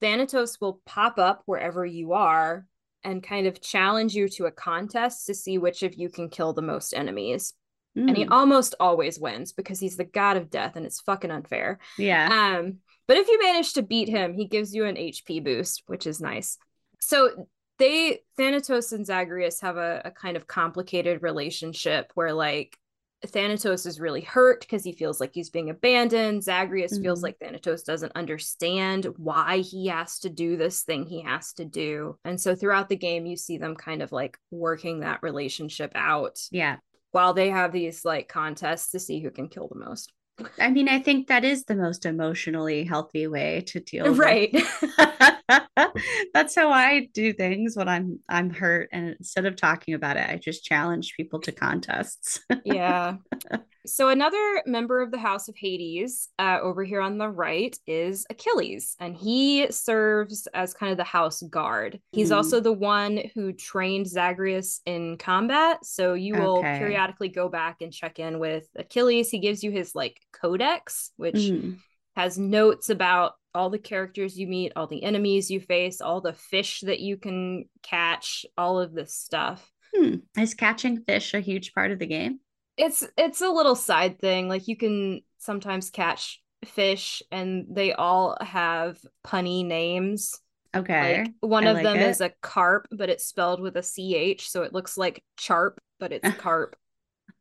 Thanatos will pop up wherever you are and kind of challenge you to a contest to see which of you can kill the most enemies. Mm. And he hmm. almost always wins because he's the god of death and it's fucking unfair.
Yeah.
Um, but if you manage to beat him, he gives you an HP boost, which is nice. So they Thanatos and Zagreus have a, a kind of complicated relationship where like Thanatos is really hurt because he feels like he's being abandoned. Zagreus mm-hmm. feels like Thanatos doesn't understand why he has to do this thing he has to do. And so throughout the game, you see them kind of like working that relationship out.
Yeah
while they have these like contests to see who can kill the most.
I mean, I think that is the most emotionally healthy way to deal.
Right.
That's how I do things when I'm I'm hurt, and instead of talking about it, I just challenge people to contests.
yeah. So another member of the House of Hades, uh, over here on the right, is Achilles, and he serves as kind of the house guard. He's mm. also the one who trained Zagreus in combat. So you will okay. periodically go back and check in with Achilles. He gives you his like codex, which mm. has notes about all the characters you meet, all the enemies you face, all the fish that you can catch, all of this stuff.
Hmm. Is catching fish a huge part of the game?
It's it's a little side thing like you can sometimes catch fish and they all have punny names
okay
like one I of like them it. is a carp but it's spelled with a ch so it looks like charp but it's carp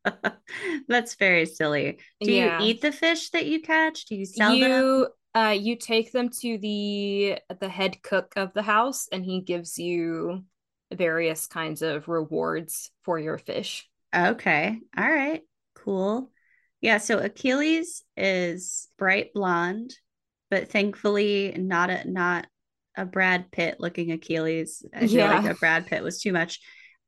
that's very silly do yeah. you eat the fish that you catch do you sell
you
them?
uh you take them to the the head cook of the house and he gives you various kinds of rewards for your fish
Okay. All right. Cool. Yeah. So Achilles is bright blonde, but thankfully not a not a Brad Pitt looking Achilles. I feel yeah. like a Brad Pitt was too much.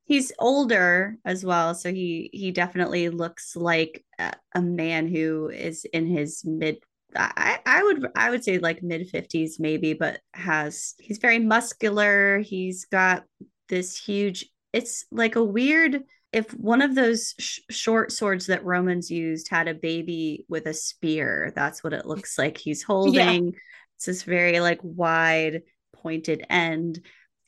He's older as well, so he he definitely looks like a, a man who is in his mid I, I would I would say like mid 50s maybe, but has he's very muscular. He's got this huge it's like a weird if one of those sh- short swords that Romans used had a baby with a spear, that's what it looks like he's holding. Yeah. It's this very like wide pointed end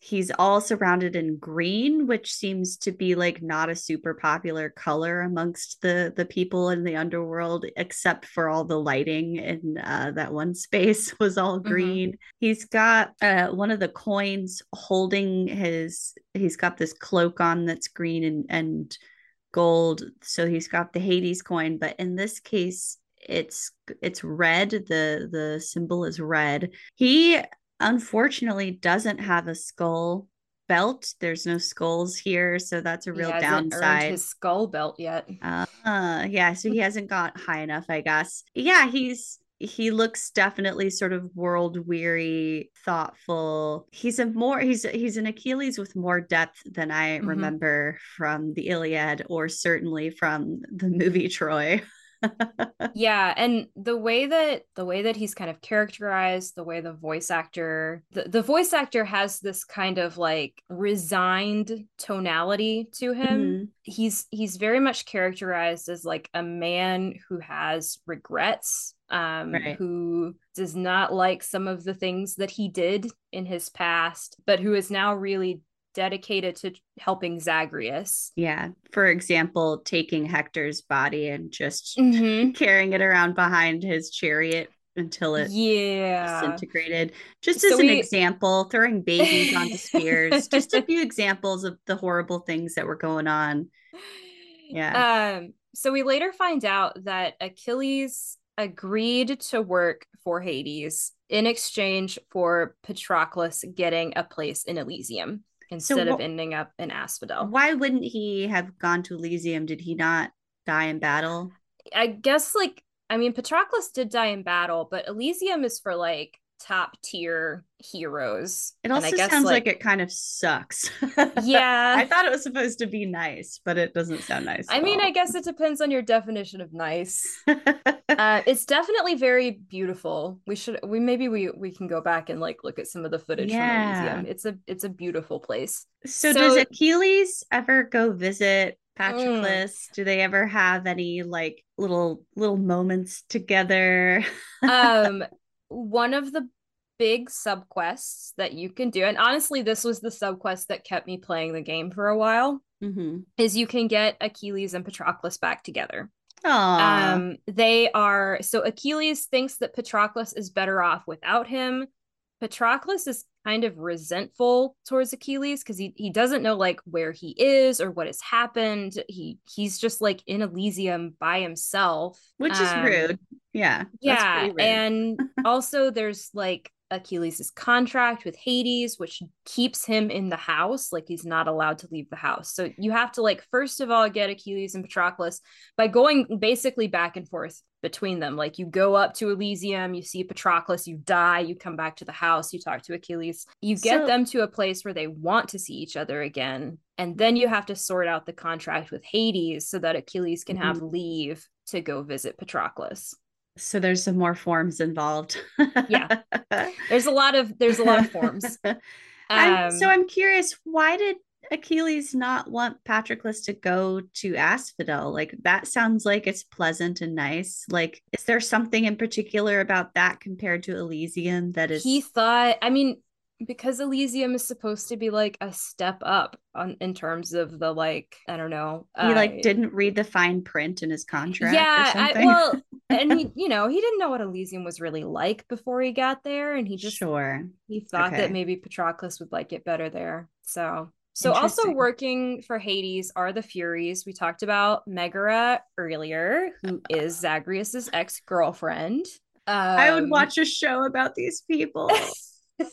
he's all surrounded in green which seems to be like not a super popular color amongst the the people in the underworld except for all the lighting in uh, that one space was all mm-hmm. green mm-hmm. he's got uh, one of the coins holding his he's got this cloak on that's green and and gold so he's got the hades coin but in this case it's it's red the the symbol is red he unfortunately doesn't have a skull belt. There's no skulls here, so that's a real he downside.
his skull belt yet?
Uh, yeah, so he hasn't got high enough, I guess. Yeah, he's he looks definitely sort of world weary, thoughtful. He's a more he's he's an Achilles with more depth than I mm-hmm. remember from the Iliad or certainly from the movie Troy.
yeah and the way that the way that he's kind of characterized the way the voice actor the, the voice actor has this kind of like resigned tonality to him mm-hmm. he's he's very much characterized as like a man who has regrets um right. who does not like some of the things that he did in his past but who is now really dedicated to helping Zagreus.
Yeah. For example, taking Hector's body and just mm-hmm. carrying it around behind his chariot until it
yeah
disintegrated. Just so as an example, throwing babies onto spears. just a few examples of the horrible things that were going on. Yeah.
Um. So we later find out that Achilles agreed to work for Hades in exchange for Patroclus getting a place in Elysium instead so, of ending up in Asphodel.
Why wouldn't he have gone to Elysium? Did he not die in battle?
I guess like I mean Patroclus did die in battle, but Elysium is for like top tier heroes.
It also
guess,
sounds like, like, it kind of sucks.
yeah.
I thought it was supposed to be nice, but it doesn't sound nice.
I mean,
all.
I guess it depends on your definition of nice. uh, it's definitely very beautiful. We should we maybe we we can go back and like look at some of the footage
Yeah.
from Elysium. It's a it's a beautiful place.
so,
So-
does Achilles ever go visit
Mm.
Patroclus? Do they ever have any like little little moments together?
um one of the big subquests that you can do and honestly this was the subquest that kept me playing the game for a while
mm-hmm.
is you can get Achilles and Patroclus back together.
Aww.
Um they are so Achilles thinks that Patroclus is better off without him. Patroclus is kind of resentful towards Achilles because he, he doesn't know like where he is or what has happened. He he's just like in Elysium by himself.
Which is
Um,
rude. Yeah.
yeah
rude.
and also there's like achilles' contract with hades which keeps him in the house like he's not allowed to leave the house. So you have to like first of all get achilles and patroclus by going basically back and forth between them. Like you go up to elysium you see patroclus you die you come back to the house you talk to achilles. You get
So-
them to a place where they want to see each other again and then you have to sort out the contract with hades so that achilles can have
Mm-hmm.
leave to go visit patroclus
so there's some more forms involved.
Yeah. there's a lot of there's a lot of forms
I'm, so
Um,
I'm curious, why did Achilles not want Patroclus to go to Asphodel? Like that sounds like it's pleasant and nice. Like, is there something in particular about that compared to Elysium that is?
he thought i mean because elysium is supposed to be like a step up on in terms of the like i don't know
he like
uh,
didn't read the fine print in his contract.
yeah I, well and he you know he didn't know what elysium was really like before he got there and he just
sure.
he thought
Okay.
that maybe patroclus would like it better there so so also working for hades are the furies we talked about megara earlier who is zagreus's ex-girlfriend
I would
Um,
watch a show about these people.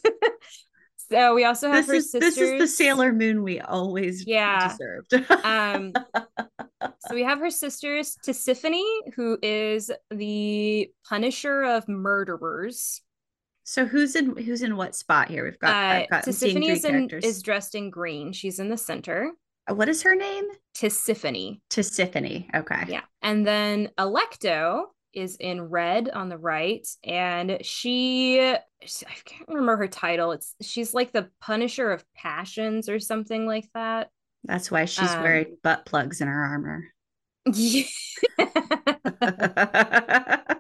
so we also have
this
her
is
sisters.
this is the Sailor Moon we always
Yeah.
deserved.
Um, so we have her sisters, Tisiphone, who is the punisher of murderers.
so who's in who's in what spot here? We've got,
Uh,
I've got I'm seeing
Tisiphone is, in, is dressed in green. She's in the center.
Uh, what is her name?
Tisiphone.
Tisiphone. Okay.
Yeah. And then Alecto is in red on the right. And she, I can't remember her title. It's she's like the punisher of passions or something like that.
That's why she's
Um,
wearing butt plugs in her armor.
Yeah.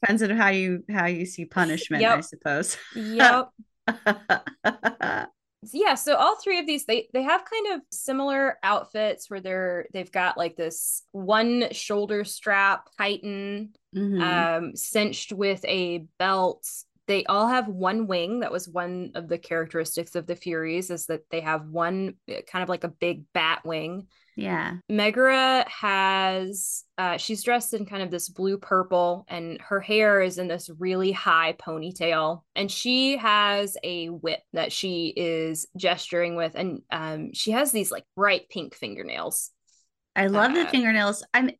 Depends on how you how you see punishment, I suppose.
yep. yeah so all three of these they they have kind of similar outfits where they're they've got like this one shoulder strap chiton
Mhm.
um cinched with a belt they all have one wing that was one of the characteristics of the furies is that they have one eh, kind of like a big bat wing
yeah.
Megara has uh she's dressed in kind of this blue purple and her hair is in this really high ponytail and she has a whip that she is gesturing with and um she has these like bright pink fingernails.
I love the
Uh,
fingernails. I'm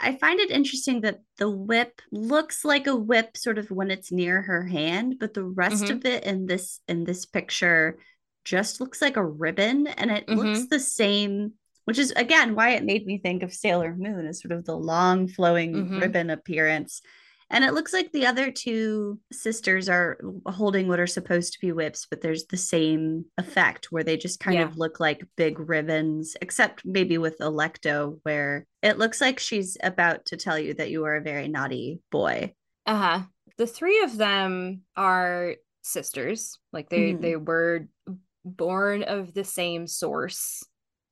I find it interesting that the whip looks like a whip sort of when it's near her hand, but the rest
Mhm.
of it in this in this picture just looks like a ribbon and it looks the same, which is again why it made me think of Sailor Moon as sort of the long flowing
Mhm.
ribbon appearance. And it looks like the other two sisters are holding what are supposed to be whips, but there's the same effect where they just kind
Yeah.
of look like big ribbons, except maybe with Alecto, where it looks like she's about to tell you that you are a very naughty boy.
Uh-huh. The three of them are sisters. Like they
Mhm.
they were born of the same source.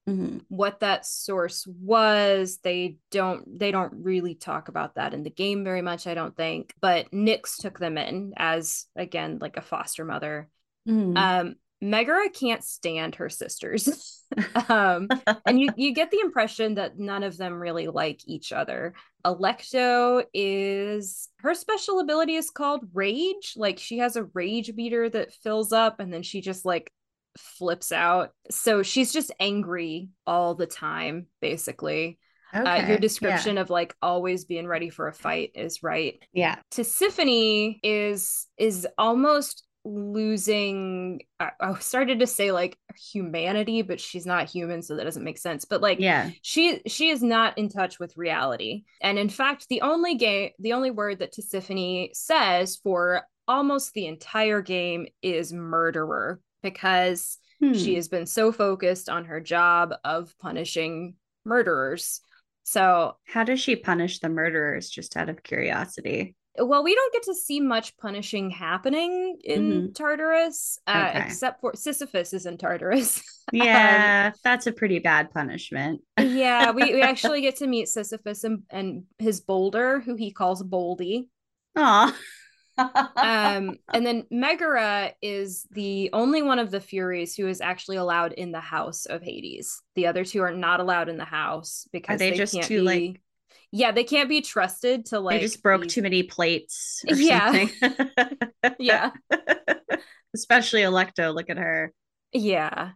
Mhm.
what that source was. They don't they don't really talk about that in the game very much i don't think but nyx took them in as again like a foster mother.
Mhm.
um megara can't stand her sisters. Um and you you get the impression that none of them really like each other. Alecto is her special ability is called rage. Like she has a rage meter that fills up and then she just like flips out so she's just angry all the time basically Okay. Uh, your description yeah. of like always being ready for a fight is right.
Yeah.
Tisiphone is is almost losing I, I started to say like humanity but she's not human so that doesn't make sense but like
yeah
she she is not in touch with reality and in fact the only game the only word that Tisiphone says for almost the entire game is murderer because hmm. she has been so focused on her job of punishing murderers so
how does she punish the murderers just out of curiosity
well, we don't get to see much punishing happening in mm-hmm. Tartarus, uh, okay. except for Sisyphus is in Tartarus.
yeah, um, that's a pretty bad punishment.
yeah, we, we actually get to meet Sisyphus and, and his boulder, who he calls Bouldy.
Aw.
Um, and then Megara is the only one of the Furies who is actually allowed in the house of Hades. The other two are not allowed in the house because
are they,
they
just too be... like
yeah, they can't be trusted to like.
They just broke be... too many plates. yeah.
yeah.
Especially Alecto. Look at her.
Yeah.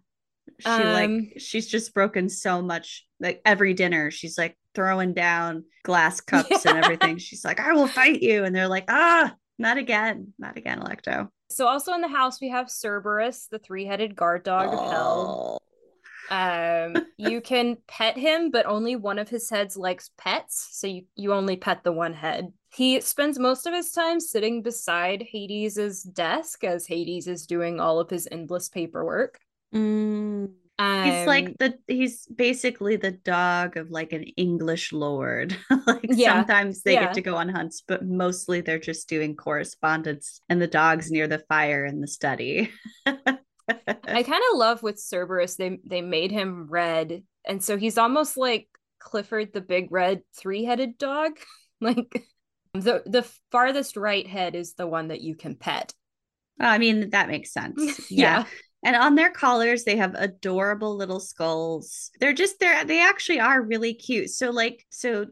She um, like she's just broken so much. Like every dinner, she's like throwing down glass cups yeah. and everything. She's like, "I will fight you," and they're like, "Ah, not again, not again, Alecto.
So also in the house we have Cerberus, the three-headed guard dog oh. of hell. Um, you can pet him, but only one of his heads likes pets, so you, you only pet the one head. He spends most of his time sitting beside Hades's desk as Hades is doing all of his endless paperwork.
Mm. Um, he's like um, the he's basically the dog of like an English lord. like yeah, sometimes they yeah. get to go on hunts, but mostly they're just doing correspondence and the dog's near the fire in the study.
I kind of love with Cerberus they they made him red, and so he's almost like Clifford the big red three headed dog. like the the farthest right head is the one that you can pet.
I mean that makes sense. yeah. yeah. And on their collars, they have adorable little skulls. They're just they're they actually are really cute. So like so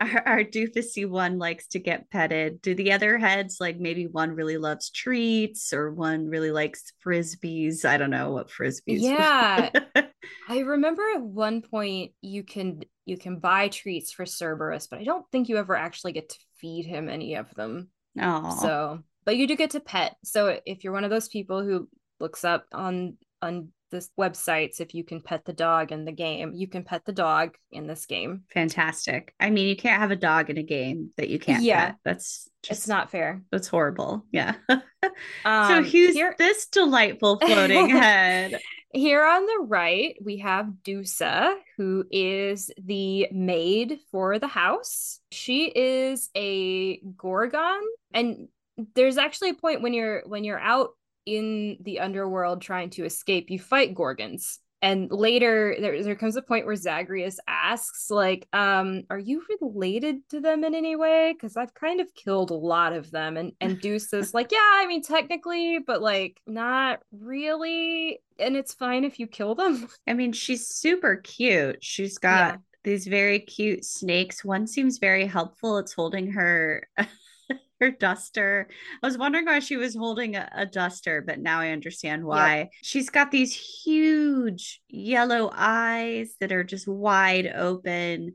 our, our doofusy one likes to get petted. Do the other heads like maybe one really loves treats or one really likes frisbees? I don't know what frisbees.
Yeah, I remember at one point you can you can buy treats for Cerberus, but I don't think you ever actually get to feed him any of them.
Oh,
so but you do get to pet. So if you're one of those people who looks up on on this websites if you can pet the dog in the game. You can pet the dog in this game.
Fantastic. I mean, you can't have a dog in a game that you can't yeah, pet. That's
just it's not fair.
That's horrible. Yeah. um, so here's here... this delightful floating head.
Here on the right, we have Dusa, who is the maid for the house. She is a Gorgon, and there's actually a point when you're when you're out in the underworld trying to escape, you fight Gorgons. And later there, there comes a point where Zagreus asks, like, um, are you related to them in any way? Because I've kind of killed a lot of them. And and Dusa is like, yeah, I mean technically, but like not really. And it's fine if you kill them.
I mean, she's super cute. She's got yeah. these very cute snakes. One seems very helpful. It's holding her her duster. I was wondering why she was holding a, a duster, but now I understand why. Yep. She's got these huge yellow eyes that are just wide open,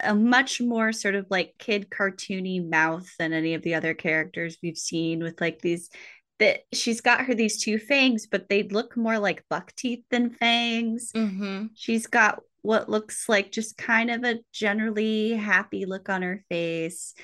a much more sort of like kid cartoony mouth than any of the other characters we've seen with like these that she's got her these two fangs, but they look more like buck teeth than fangs.
Mm-hmm.
She's got what looks like just kind of a generally happy look on her face.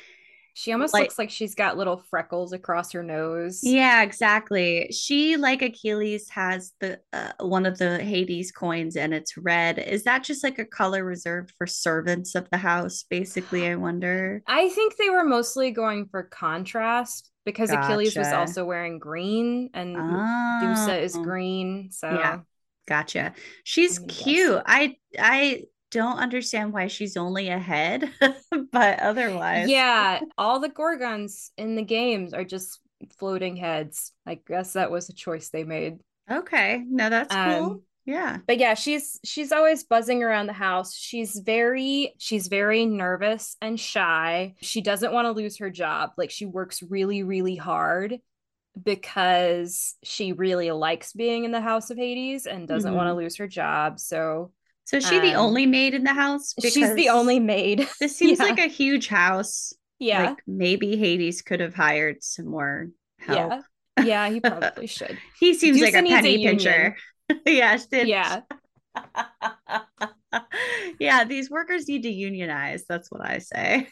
She almost like, looks like she's got little freckles across her nose.
Yeah, exactly. She, like Achilles, has the uh, one of the Hades coins, and it's red. Is that just like a color reserved for servants of the house? Basically, I wonder.
I think they were mostly going for contrast because gotcha. Achilles was also wearing green, and oh. Dusa is green. So
yeah, gotcha. She's cute. I I don't understand why she's only ahead, but otherwise.
Yeah, all the Gorgons in the games are just floating heads. I guess that was a choice they made.
Okay. No, that's um, cool. Yeah.
But yeah, she's she's always buzzing around the house. She's very she's very nervous and shy. She doesn't want to lose her job. Like she works really really hard because she really likes being in the House of Hades and doesn't mm-hmm. want to lose her job. So
So is she the
Um,
only maid in the house?
She's the only maid.
This seems
Yeah.
like a huge house.
Yeah.
Like maybe Hades could have hired some more help.
Yeah. Yeah, he probably should.
He seems
Medusa
like a
needs a
penny pincher. yeah.
Yeah.
yeah, these workers need to unionize. That's what I say.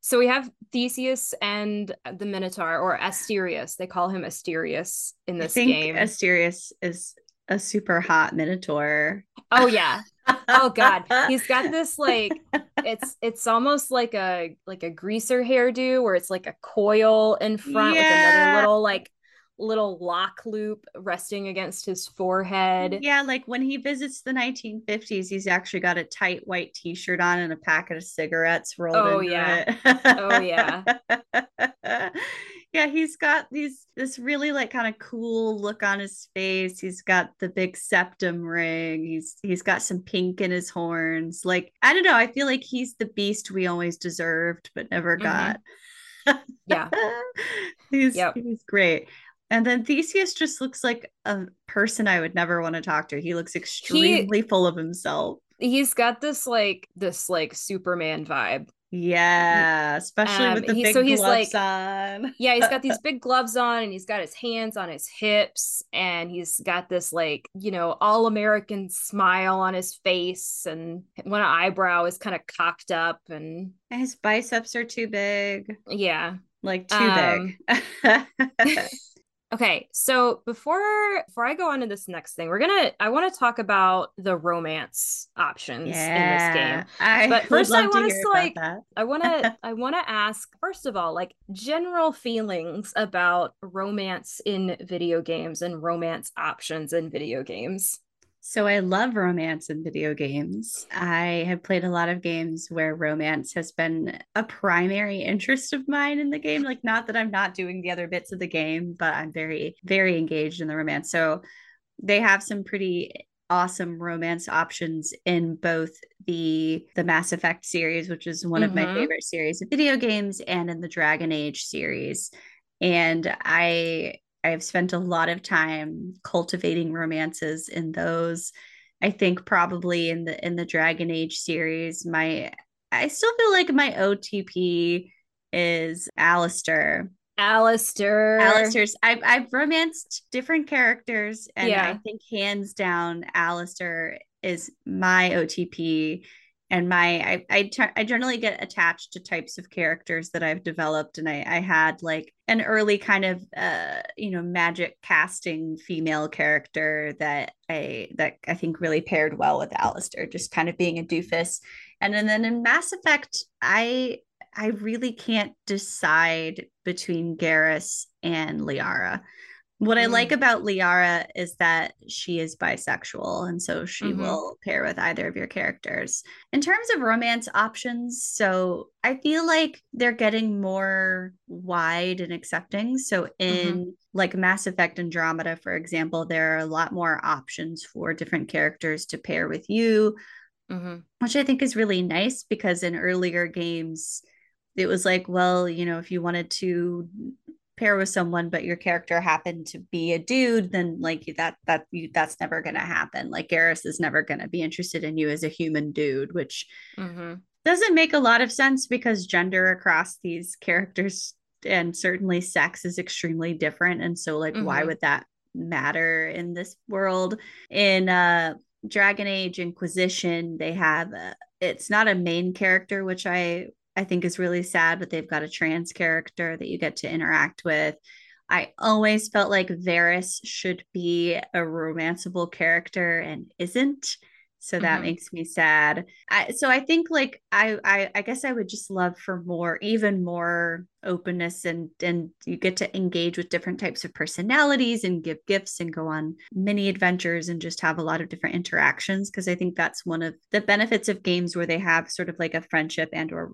So we have Theseus and the Minotaur, or Asterius. They call him Asterius in this game.
Asterius is a super hot minotaur.
oh yeah. Oh god. He's got this like it's it's almost like a like a greaser hairdo where it's like a coil in front with
Yeah.
another little like little lock loop resting against his forehead.
Yeah, like when he visits the 1950s, he's actually got a tight white t-shirt on and a packet of cigarettes rolled
Oh, yeah.
it.
Oh, yeah.
yeah, he's got these this really like kind of cool look on his face. He's got the big septum ring. He's he's got some pink in his horns. Like, I don't know, I feel like he's the beast we always deserved but never
Mhm.
got.
Yeah.
he's
Yep.
he's great. And then Theseus just looks like a person I would never want to talk to. He looks extremely full of himself.
He's got this like this like Superman vibe.
Yeah, especially
Um,
with the
he-
big
so he's
gloves
like-
on.
Yeah, he's got these big gloves on and he's got his hands on his hips and he's got this like, you know, all American smile on his face and one eyebrow is kind of cocked up and
His biceps are too big,
yeah.
like too
Um,
big.
Okay, so before before I go on to this next thing, we're gonna I want to talk about the romance options in this game.
I
But first I
love to
like- I want to I want to ask first of all like general feelings about romance in video games and romance options in video games.
So I love romance in video games. I have played a lot of games where romance has been a primary interest of mine in the game. Like not that I'm not doing the other bits of the game, but I'm very, very engaged in the romance. So they have some pretty awesome romance options in both the the Mass Effect series, which is one of my
Mhm.
favorite series of video games, and in the Dragon Age series. And I I have spent a lot of time cultivating romances in those. I think probably in the in the Dragon Age series, my I still feel like my OTP is Alistair.
Alistair.
Alistair's I've I've romanced different characters, and I think hands down, Alistair is my OTP. And my I I, t- I generally get attached to types of characters that I've developed, and I I had like an early kind of uh you know magic casting female character that I that I think really paired well with Alistair, just kind of being a doofus. And then, then in Mass Effect, I I really can't decide between Garrus and Liara. What I
Mm.
like about Liara is that she is bisexual, and so she
Mhm.
will pair with either of your characters. In terms of romance options, so I feel like they're getting more wide and accepting. So in like Mass Effect Andromeda, for example, there are a lot more options for different characters to pair with you
Mhm.
which I think is really nice because in earlier games, it was like, well, you know, if you wanted to pair with someone, but your character happened to be a dude, then like that that you that's never gonna happen. Like Garrus is never gonna be interested in you as a human dude, which
Mhm.
doesn't make a lot of sense because gender across these characters and certainly sex is extremely different. And so like why
Mhm.
would that matter in this world? In uh Dragon Age Inquisition, they have uh, it's not a main character, which I I think is really sad, but they've got a trans character that you get to interact with. I always felt like Varric should be a romanceable character and isn't. So that
Mhm.
makes me sad. I, so I think like I, I I guess I would just love for more, even more openness and and you get to engage with different types of personalities and give gifts and go on mini adventures and just have a lot of different interactions because I think that's one of the benefits of games where they have sort of like a friendship and or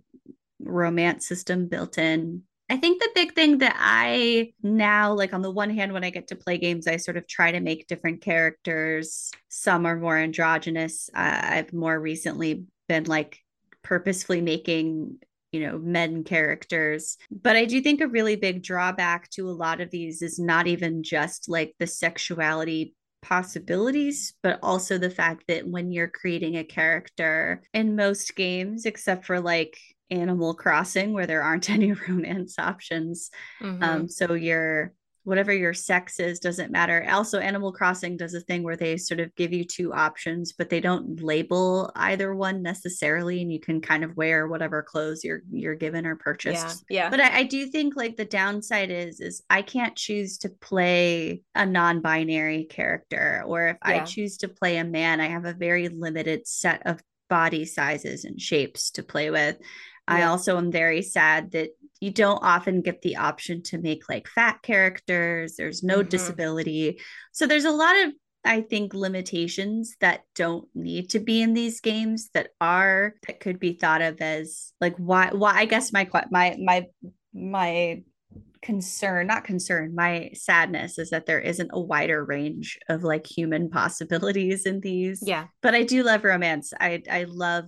romance system built in I think the big thing that I now like on the one hand when I get to play games I sort of try to make different characters. Some are more androgynous. Uh, I've more recently been like purposefully making you know men characters. But I do think a really big drawback to a lot of these is not even just like the sexuality possibilities, but also the fact that when you're creating a character in most games, except for like Animal Crossing, where there aren't any romance options, mm-hmm. um, so you're whatever your sex is doesn't matter. Also, Animal Crossing does a thing where they sort of give you two options, but they don't label either one necessarily, and you can kind of wear whatever clothes you're you're given or purchased.
Yeah. yeah.
But I, I do think like the downside is is I can't choose to play a non-binary character, or if yeah. I choose to play a man, I have a very limited set of body sizes and shapes to play with. Yeah. I also am very sad that you don't often get the option to make like fat characters. There's no mm-hmm. disability. So there's a lot of I think limitations that don't need to be in these games that are that could be thought of as like why why I guess my my my my concern not concern my sadness is that there isn't a wider range of like human possibilities in these
yeah
but i do love romance i i love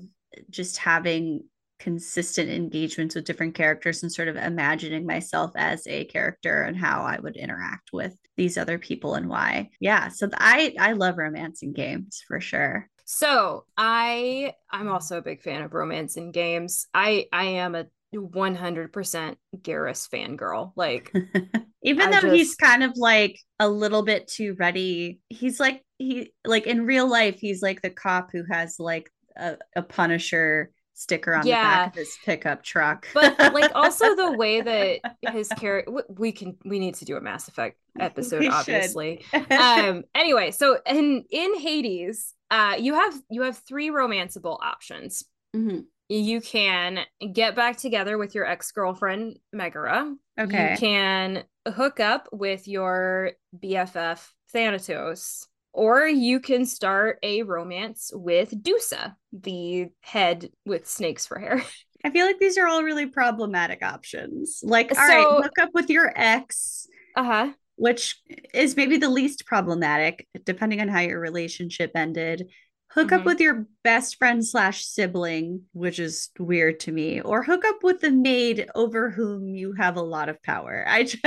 just having consistent engagements with different characters and sort of imagining myself as a character and how I would interact with these other people and why. Yeah, so I I love romance in games for sure.
So, I I'm also a big fan of romance in games. I I am a 100% Garrus fangirl. Like
even though just... he's kind of like a little bit too ready, he's like he like in real life he's like the cop who has like a, a punisher sticker on yeah. the back of his pickup truck.
but like also the way that his character we can we need to do a Mass Effect episode we obviously. um anyway, so in in Hades, uh you have you have three romanceable options. Mm-hmm. You can get back together with your ex-girlfriend Megara.
Okay.
You can hook up with your BFF Thanatos or you can start a romance with Dusa, the head with snakes for hair.
I feel like these are all really problematic options. Like, all so, right, hook up with your ex.
Uh-huh.
Which is maybe the least problematic, depending on how your relationship ended. Hook mm-hmm. up with your best friend slash sibling, which is weird to me, or hook up with the maid over whom you have a lot of power. I just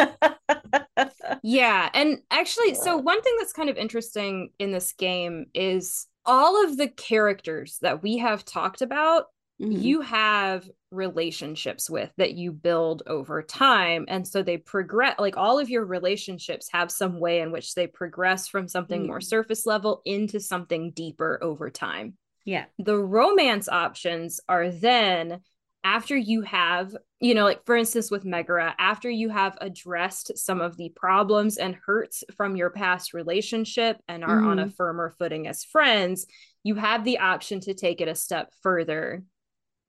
yeah. And actually, so one thing that's kind of interesting in this game is all of the characters that we have talked about, mm-hmm. you have relationships with that you build over time. And so they progress, like all of your relationships have some way in which they progress from something mm-hmm. more surface level into something deeper over time.
Yeah.
The romance options are then after you have, you know, like for instance with Megara, after you have addressed some of the problems and hurts from your past relationship and are mm-hmm. on a mm-hmm. firmer footing as friends, you have the option to take it a step further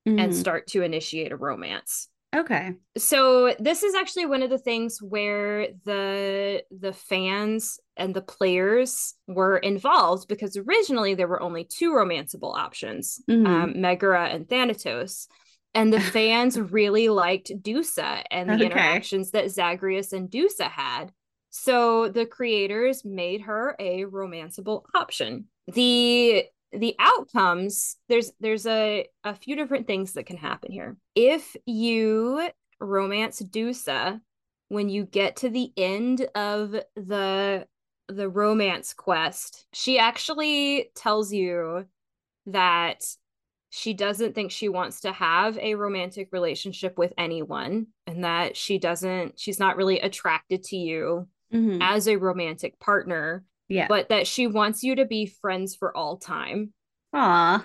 mm-hmm. and start to initiate a romance.
Okay.
So this is actually one of the things where the the fans and the players were involved because originally there were only two romanceable options, mm-hmm. um, Megara and Thanatos and the fans really liked Dusa and the okay. interactions that Zagreus and Dusa had. So the creators made her a romanceable option. The the outcomes there's there's a a few different things that can happen here. If you romance Dusa when you get to the end of the the romance quest, she actually tells you that she doesn't think she wants to have a romantic relationship with anyone and that she doesn't she's not really attracted to you mm-hmm. as a romantic partner
yeah.
but that she wants you to be friends for all time.
Ah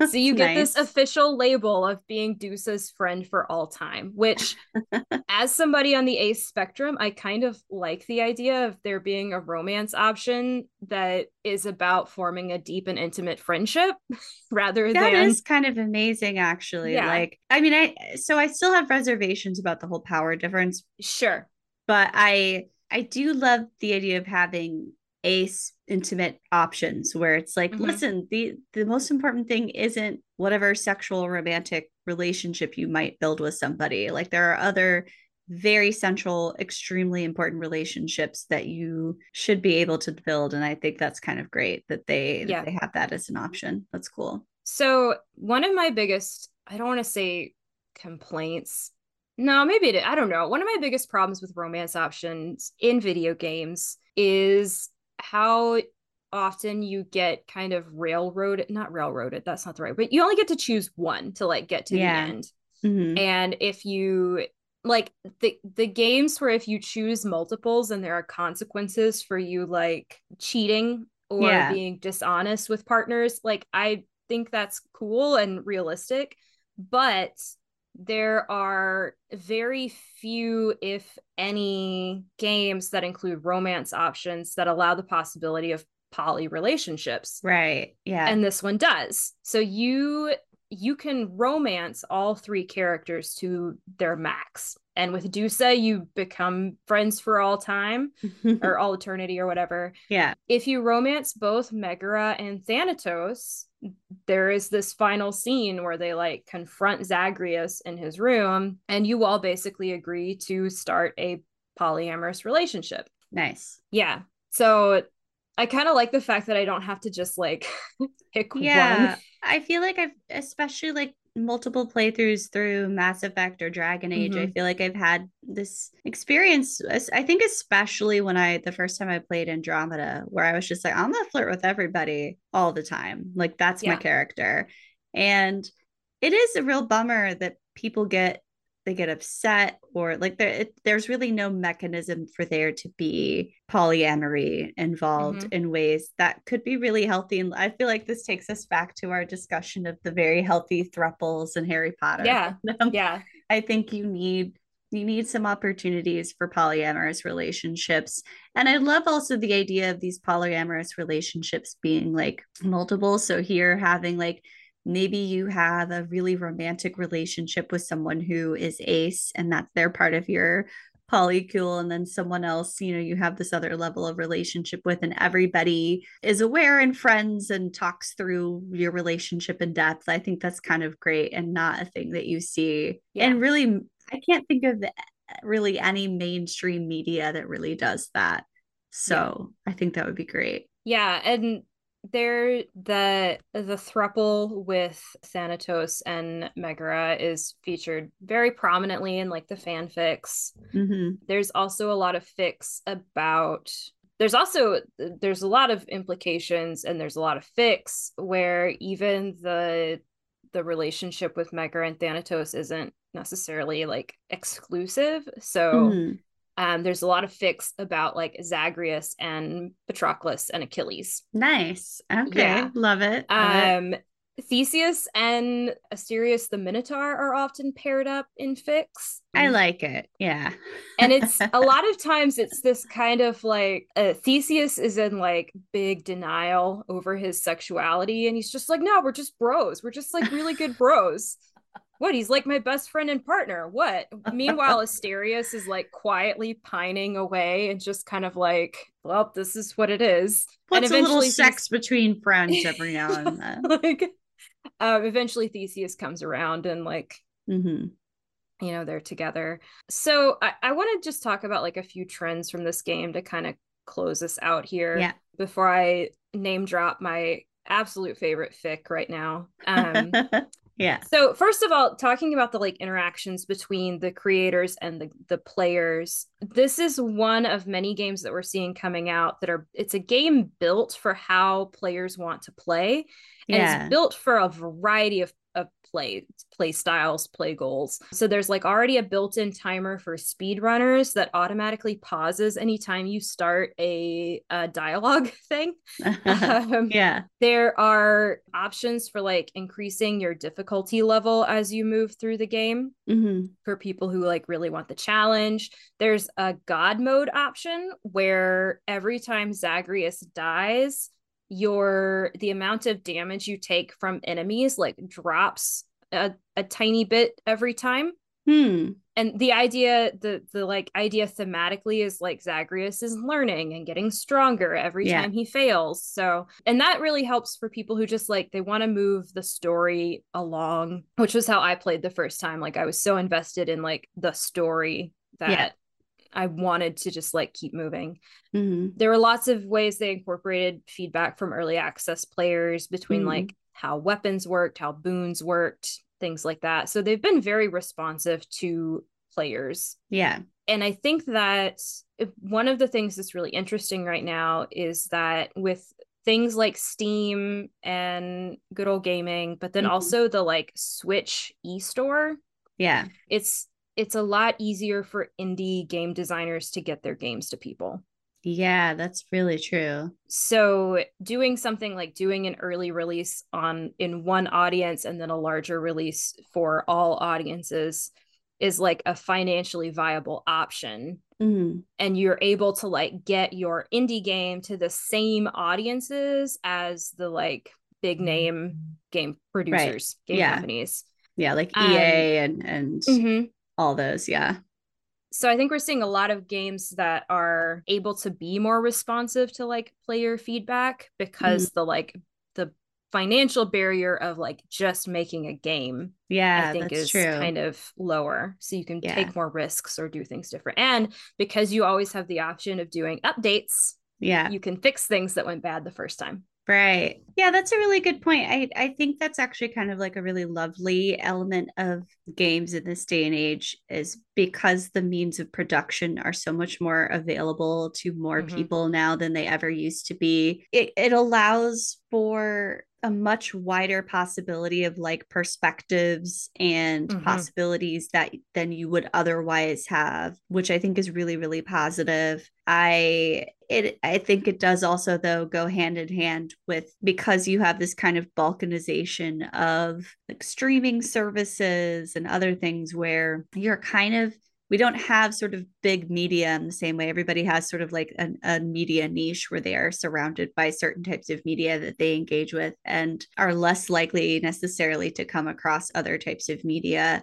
so you get nice. this official label of being Dusa's friend for all time, which, as somebody on the ace spectrum, I kind of like the idea of there being a romance option that is about forming a deep and intimate friendship rather
that
than.
That is kind of amazing, actually. Yeah. Like, I mean, I so I still have reservations about the whole power difference.
Sure.
But I I do love the idea of having ace intimate options where it's like mm-hmm. listen the the most important thing isn't whatever sexual romantic relationship you might build with somebody. Like there are other very central extremely important relationships that you should be able to build. And i think that's kind of great that they yeah. that they have that as an option. That's cool.
So one of my biggest i don't want to say complaints. No maybe it, i don't know. One of my biggest problems with romance options in video games is how often you get kind of railroaded, not railroaded, that's not the right, but you only get to choose one to like get to yeah. the end. Mm-hmm. And if you like the the games where if you choose multiples and there are consequences for you like cheating or yeah. being dishonest with partners, like I think that's cool and realistic, but there are very few, if any, games that include romance options that allow the possibility of poly relationships.
Right. Yeah.
And this one does. So you you can romance all three characters to their max. And with Dusa, you become friends for all time or all eternity or whatever.
Yeah.
If you romance both Megara and Thanatos, there is this final scene where they like confront Zagreus in his room, and you all basically agree to start a polyamorous relationship.
Nice.
Yeah. So I kind of like the fact that I don't have to just like pick
yeah, one. I feel like I've especially like multiple playthroughs through Mass Effect or Dragon Age, mm-hmm. I feel like I've had this experience. I think, especially when I, the first time I played Andromeda, where I was just like, I'm gonna flirt with everybody all the time. Like, that's yeah. my character. And it is a real bummer that people get they get upset or like there it, there's really no mechanism for there to be polyamory involved mm-hmm. in ways that could be really healthy and i feel like this takes us back to our discussion of the very healthy thruples in harry potter.
Yeah yeah.
I think you need you need some opportunities for polyamorous relationships and i love also the idea of these polyamorous relationships being like multiple. So here having like maybe you have a really romantic relationship with someone who is ace and that's their part of your polycule and then someone else you know you have this other level of relationship with and everybody is aware and friends and talks through your relationship in depth i think that's kind of great and not a thing that you see yeah. and really i can't think of eh, really any mainstream media that really does that so yeah. i think that would be great
yeah and there the the thruple with Thanatos and Megara is featured very prominently in like the fanfics. Mm-hmm. There's also a lot of fics about there's also there's a lot of implications and there's a lot of fics where even the the relationship with Megara and Thanatos isn't necessarily like exclusive. So mm-hmm. Um, there's a lot of fics about like Zagreus and Patroclus and Achilles.
Nice. Okay. Yeah. Love it.
Love um, it. Theseus and Asterius the Minotaur are often paired up in fics.
I like it. Yeah.
and it's a lot of times it's this kind of like uh, Theseus is in like big denial over his sexuality and he's just like no, we're just bros. We're just like really good bros what he's like my best friend and partner. What? Meanwhile asterius is like quietly pining away and just kind of like well this is what it is.
What's and eventually a little sex between friends every now and then. Like
um, eventually theseus comes around and like mm-hmm. you know they're together. So i, I want to just talk about like a few trends from this game to kind of close us out here
yeah.
before i name drop my absolute favorite fic right now. Um
Yeah.
So first of all, talking about the like interactions between the creators and the the players, this is one of many games that we're seeing coming out that are it's a game built for how players want to play and yeah. it's built for a variety of of play play styles play goals. So there's like already a built-in timer for speedrunners that automatically pauses anytime you start a, a dialogue thing.
Um, yeah.
there are options for like increasing your difficulty level as you move through the game mm-hmm. for people who like really want the challenge. There's a god mode option where every time zagreus dies your the amount of damage you take from enemies like drops a, a tiny bit every time
hmm
and the idea the the like idea thematically is like zagreus is learning and getting stronger every yeah. time he fails so and that really helps for people who just like they want to move the story along which was how i played the first time like i was so invested in like the story that yeah. I wanted to just like keep moving. Mm-hmm. There were lots of ways they incorporated feedback from early access players between mm-hmm. like how weapons worked, how boons worked, things like that. So they've been very responsive to players.
Yeah.
And I think that one of the things that's really interesting right now is that with things like Steam and Good Old Gaming, but then
Mhm.
also the like Switch e-store.
Yeah.
It's it's a lot easier for indie game designers to get their games to people.
Yeah, that's really true.
So doing something like doing an early release on in one audience and then a larger release for all audiences is like a financially viable option
Mhm.
and you're able to like get your indie game to the same audiences as the like big name game producers, game
Yeah.
companies.
Yeah, like
Um,
EA and and
Mhm.
All those. Yeah.
So I think we're seeing a lot of games that are able to be more responsive to like player feedback because
Mm-hmm.
the like the financial barrier of like just making a game
Yeah,
I think
that's
is
true.
kind of lower. So you can
Yeah.
take more risks or do things different. And because you always have the option of doing updates,
yeah.
you can fix things that went bad the first time.
Right. Yeah, that's a really good point. I, I think that's actually kind of like a really lovely element of games in this day and age is because the means of production are so much more available to more
Mhm.
people now than they ever used to be. It it allows for a much wider possibility of like perspectives and
Mhm.
possibilities that than you would otherwise have, which I think is really really positive. I it I think it does also though go hand in hand with because you have this kind of balkanization of like streaming services and other things where you're kind of we don't have sort of big media in the same way everybody has sort of like an, a media niche where they are surrounded by certain types of media that they engage with and are less likely necessarily to come across other types of media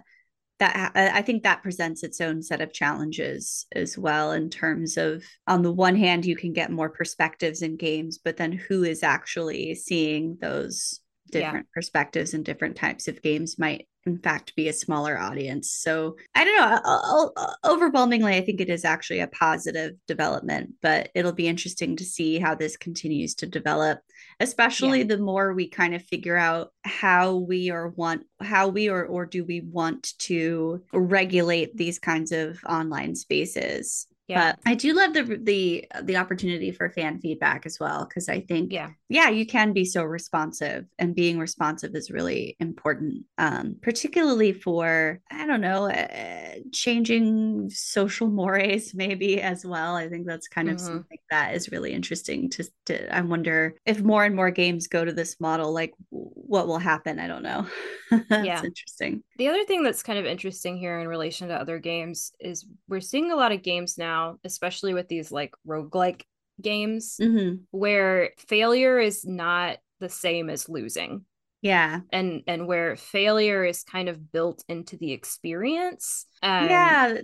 that I think that presents its own set of challenges as well in terms of on the one hand you can get more perspectives in games but then who is actually seeing those
Yeah.
different perspectives and different types of games might in fact be a smaller audience so i don't know o- o- overwhelmingly i think it is actually a positive development but it'll be interesting to see how this continues to develop especially the more we kind of figure out how we or want how we or or do we want to regulate these kinds of online spaces
Yeah.
but i do love the the the opportunity for fan feedback as well because i think
Yeah.
Yeah you can be so responsive and being responsive is really important um particularly for i don't know uh, changing social mores maybe as well i think that's kind of
Mhm.
something that is really interesting to, to i wonder if more and more games go to this model like what will happen i don't know that's
Yeah.
interesting
The other thing that's kind of interesting here in relation to other games is we're seeing a lot of games now, especially with these like roguelike games,
hmm
where failure is not the same as losing.
yeah
And and where failure is kind of built into the experience. Um,
yeah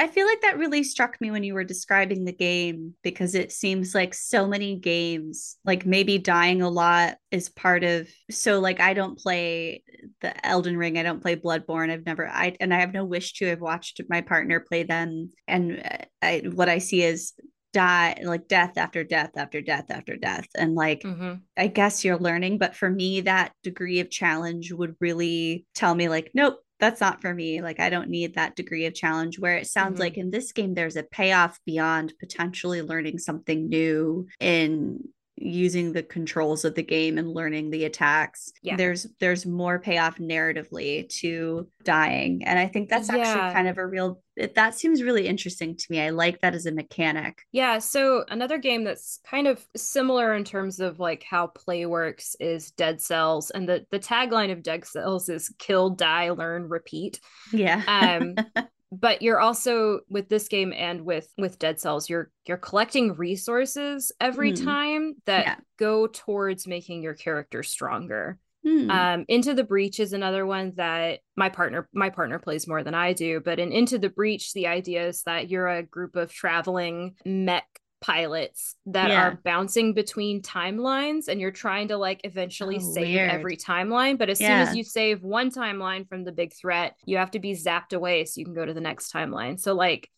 I feel like that really struck me when you were describing the game because it seems like so many games, like maybe dying a lot is part of. So, like, I don't play the Elden Ring, I don't play Bloodborne. I've never, I and I have no wish to. I've watched my partner play them, and uh, I, what I see is die like death after death after death after death and like
mhm.
I guess you're learning, but for me, that degree of challenge would really tell me, like, nope, that's not for me. Like, I don't need that degree of challenge. Where it sounds
Mhm.
like in this game, there's a payoff beyond potentially learning something new in using the controls of the game and learning the attacks
Yeah.
there's there's more payoff narratively to dying and i think that's
Yeah.
actually kind of a real it, that seems really interesting to me i like that as a mechanic
Yeah, so another game that's kind of similar in terms of like how play works is Dead Cells, and the the tagline of Dead Cells is "Kill, Die, Learn, Repeat."
yeah
Um, but you're also with this game and with with Dead Cells, you're you're collecting resources every
Mhm.
time that
Yeah.
go towards making your character stronger.
Hmm.
Um, Into the Breach is another one that my partner my partner plays more than I do. But in Into the Breach, the idea is that you're a group of traveling mech pilots that
Yeah.
are bouncing between timelines and you're trying to like eventually
Oh,
save
weird.
every timeline but as soon as you save one timeline from the big threat you have to be zapped away so you can go to the next timeline so like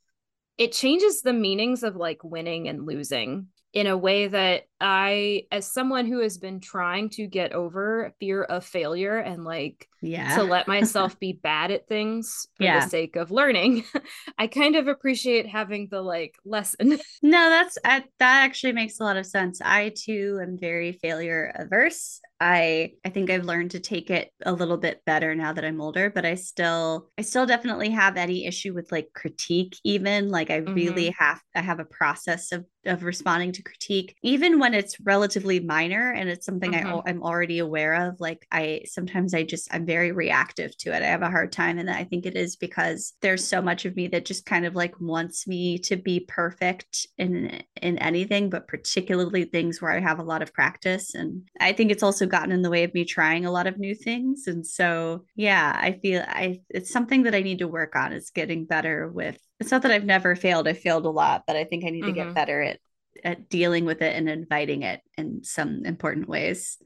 it changes the meanings of like winning and losing in a way that I, as someone who has been trying to get over fear of failure and like
yeah.
to let myself be bad at things for
Yeah.
the sake of learning, I kind of appreciate having the like lesson.
No, that's I, that actually makes a lot of sense. I too am very failure averse. I I think I've learned to take it a little bit better now that I'm older, but I still I still definitely have any issue with like critique even. Like I really mm-hmm. have I have a process of of responding to critique even when it's relatively minor and it's something I,
Mhm.
al- I'm already aware of like I sometimes I just I'm very reactive to it I have a hard time and I think it is because there's so much of me that just kind of like wants me to be perfect in in anything but particularly things where I have a lot of practice and I think it's also gotten in the way of me trying a lot of new things and so yeah I feel I it's something that I need to work on is getting better with it's not that I've never failed. I failed a lot, but I think I need to get
Mhm.
better at at dealing with it and inviting it in some important ways.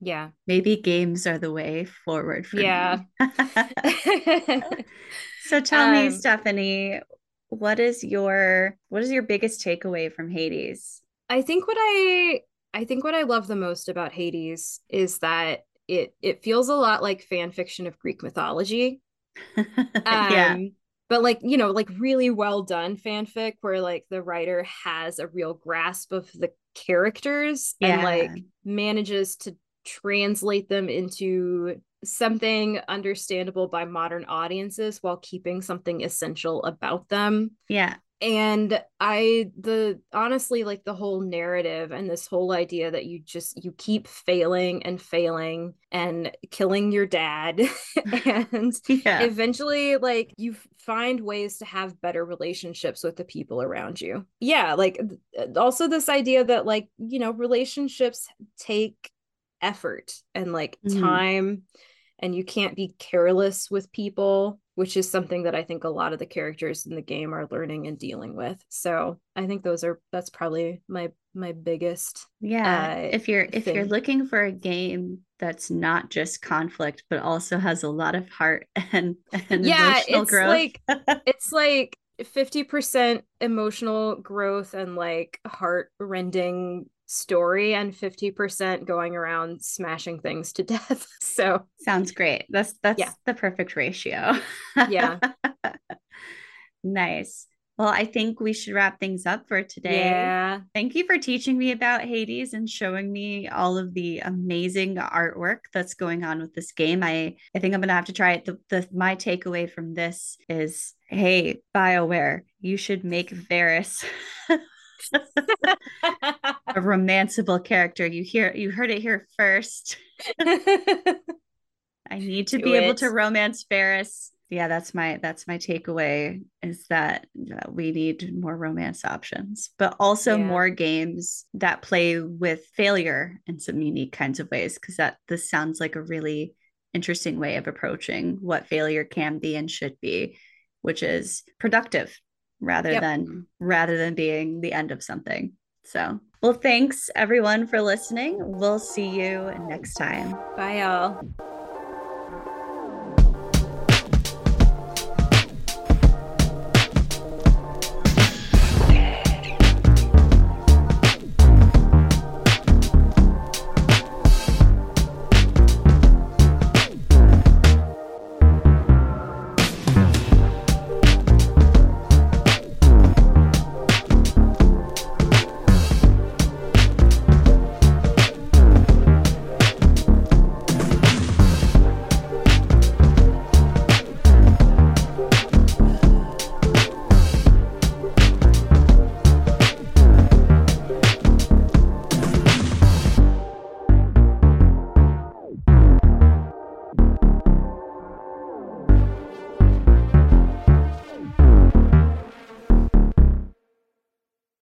Yeah.
Maybe games are the way forward for
Yeah.
me. so tell me,
Um,
Stephanie, what is your what is your biggest takeaway from Hades?
I think what I I think what I love the most about Hades is that it it feels a lot like fan fiction of Greek mythology.
yeah,
Um, but like, you know, like really well done fanfic where like the writer has a real grasp of the characters and like manages to translate them into something understandable by modern audiences while keeping something essential about them.
Yeah,
and i the honestly like the whole narrative and this whole idea that you just you keep failing and failing and killing your dad and
yeah,
eventually like you find ways to have better relationships with the people around you. Yeah like also this idea that like you know relationships take effort and like
Mhm.
time and you can't be careless with people which is something that i think a lot of the characters in the game are learning and dealing with so i think those are that's probably my my biggest
yeah.
uh,
if you're if you're looking for a game that's not just conflict, but also has a lot of heart and, and
yeah
emotional
it's
growth.
like it's like 50% emotional growth and like heart rending story and 50% going around smashing things to death so
Sounds great. That's that's
Yeah.
the perfect ratio.
Yeah.
nice. Well, I think we should wrap things up for today.
yeah
Thank you for teaching me about Hades and showing me all of the amazing artwork that's going on with this game. I I think I'm gonna have to try it. The, the my takeaway from this is, hey, BioWare, you should make Varric a romanceable character. You hear you heard it here first. I need to
Do
be able to romance Varric. Yeah, that's my that's my takeaway is that uh, we need more romance options, but also
Yeah.
more games that play with failure in some unique kinds of ways because that this sounds like a really interesting way of approaching what failure can be and should be, which is productive rather
Yep.
than rather than being the end of something. So, well, thanks everyone for listening. We'll see you next time.
bye y'all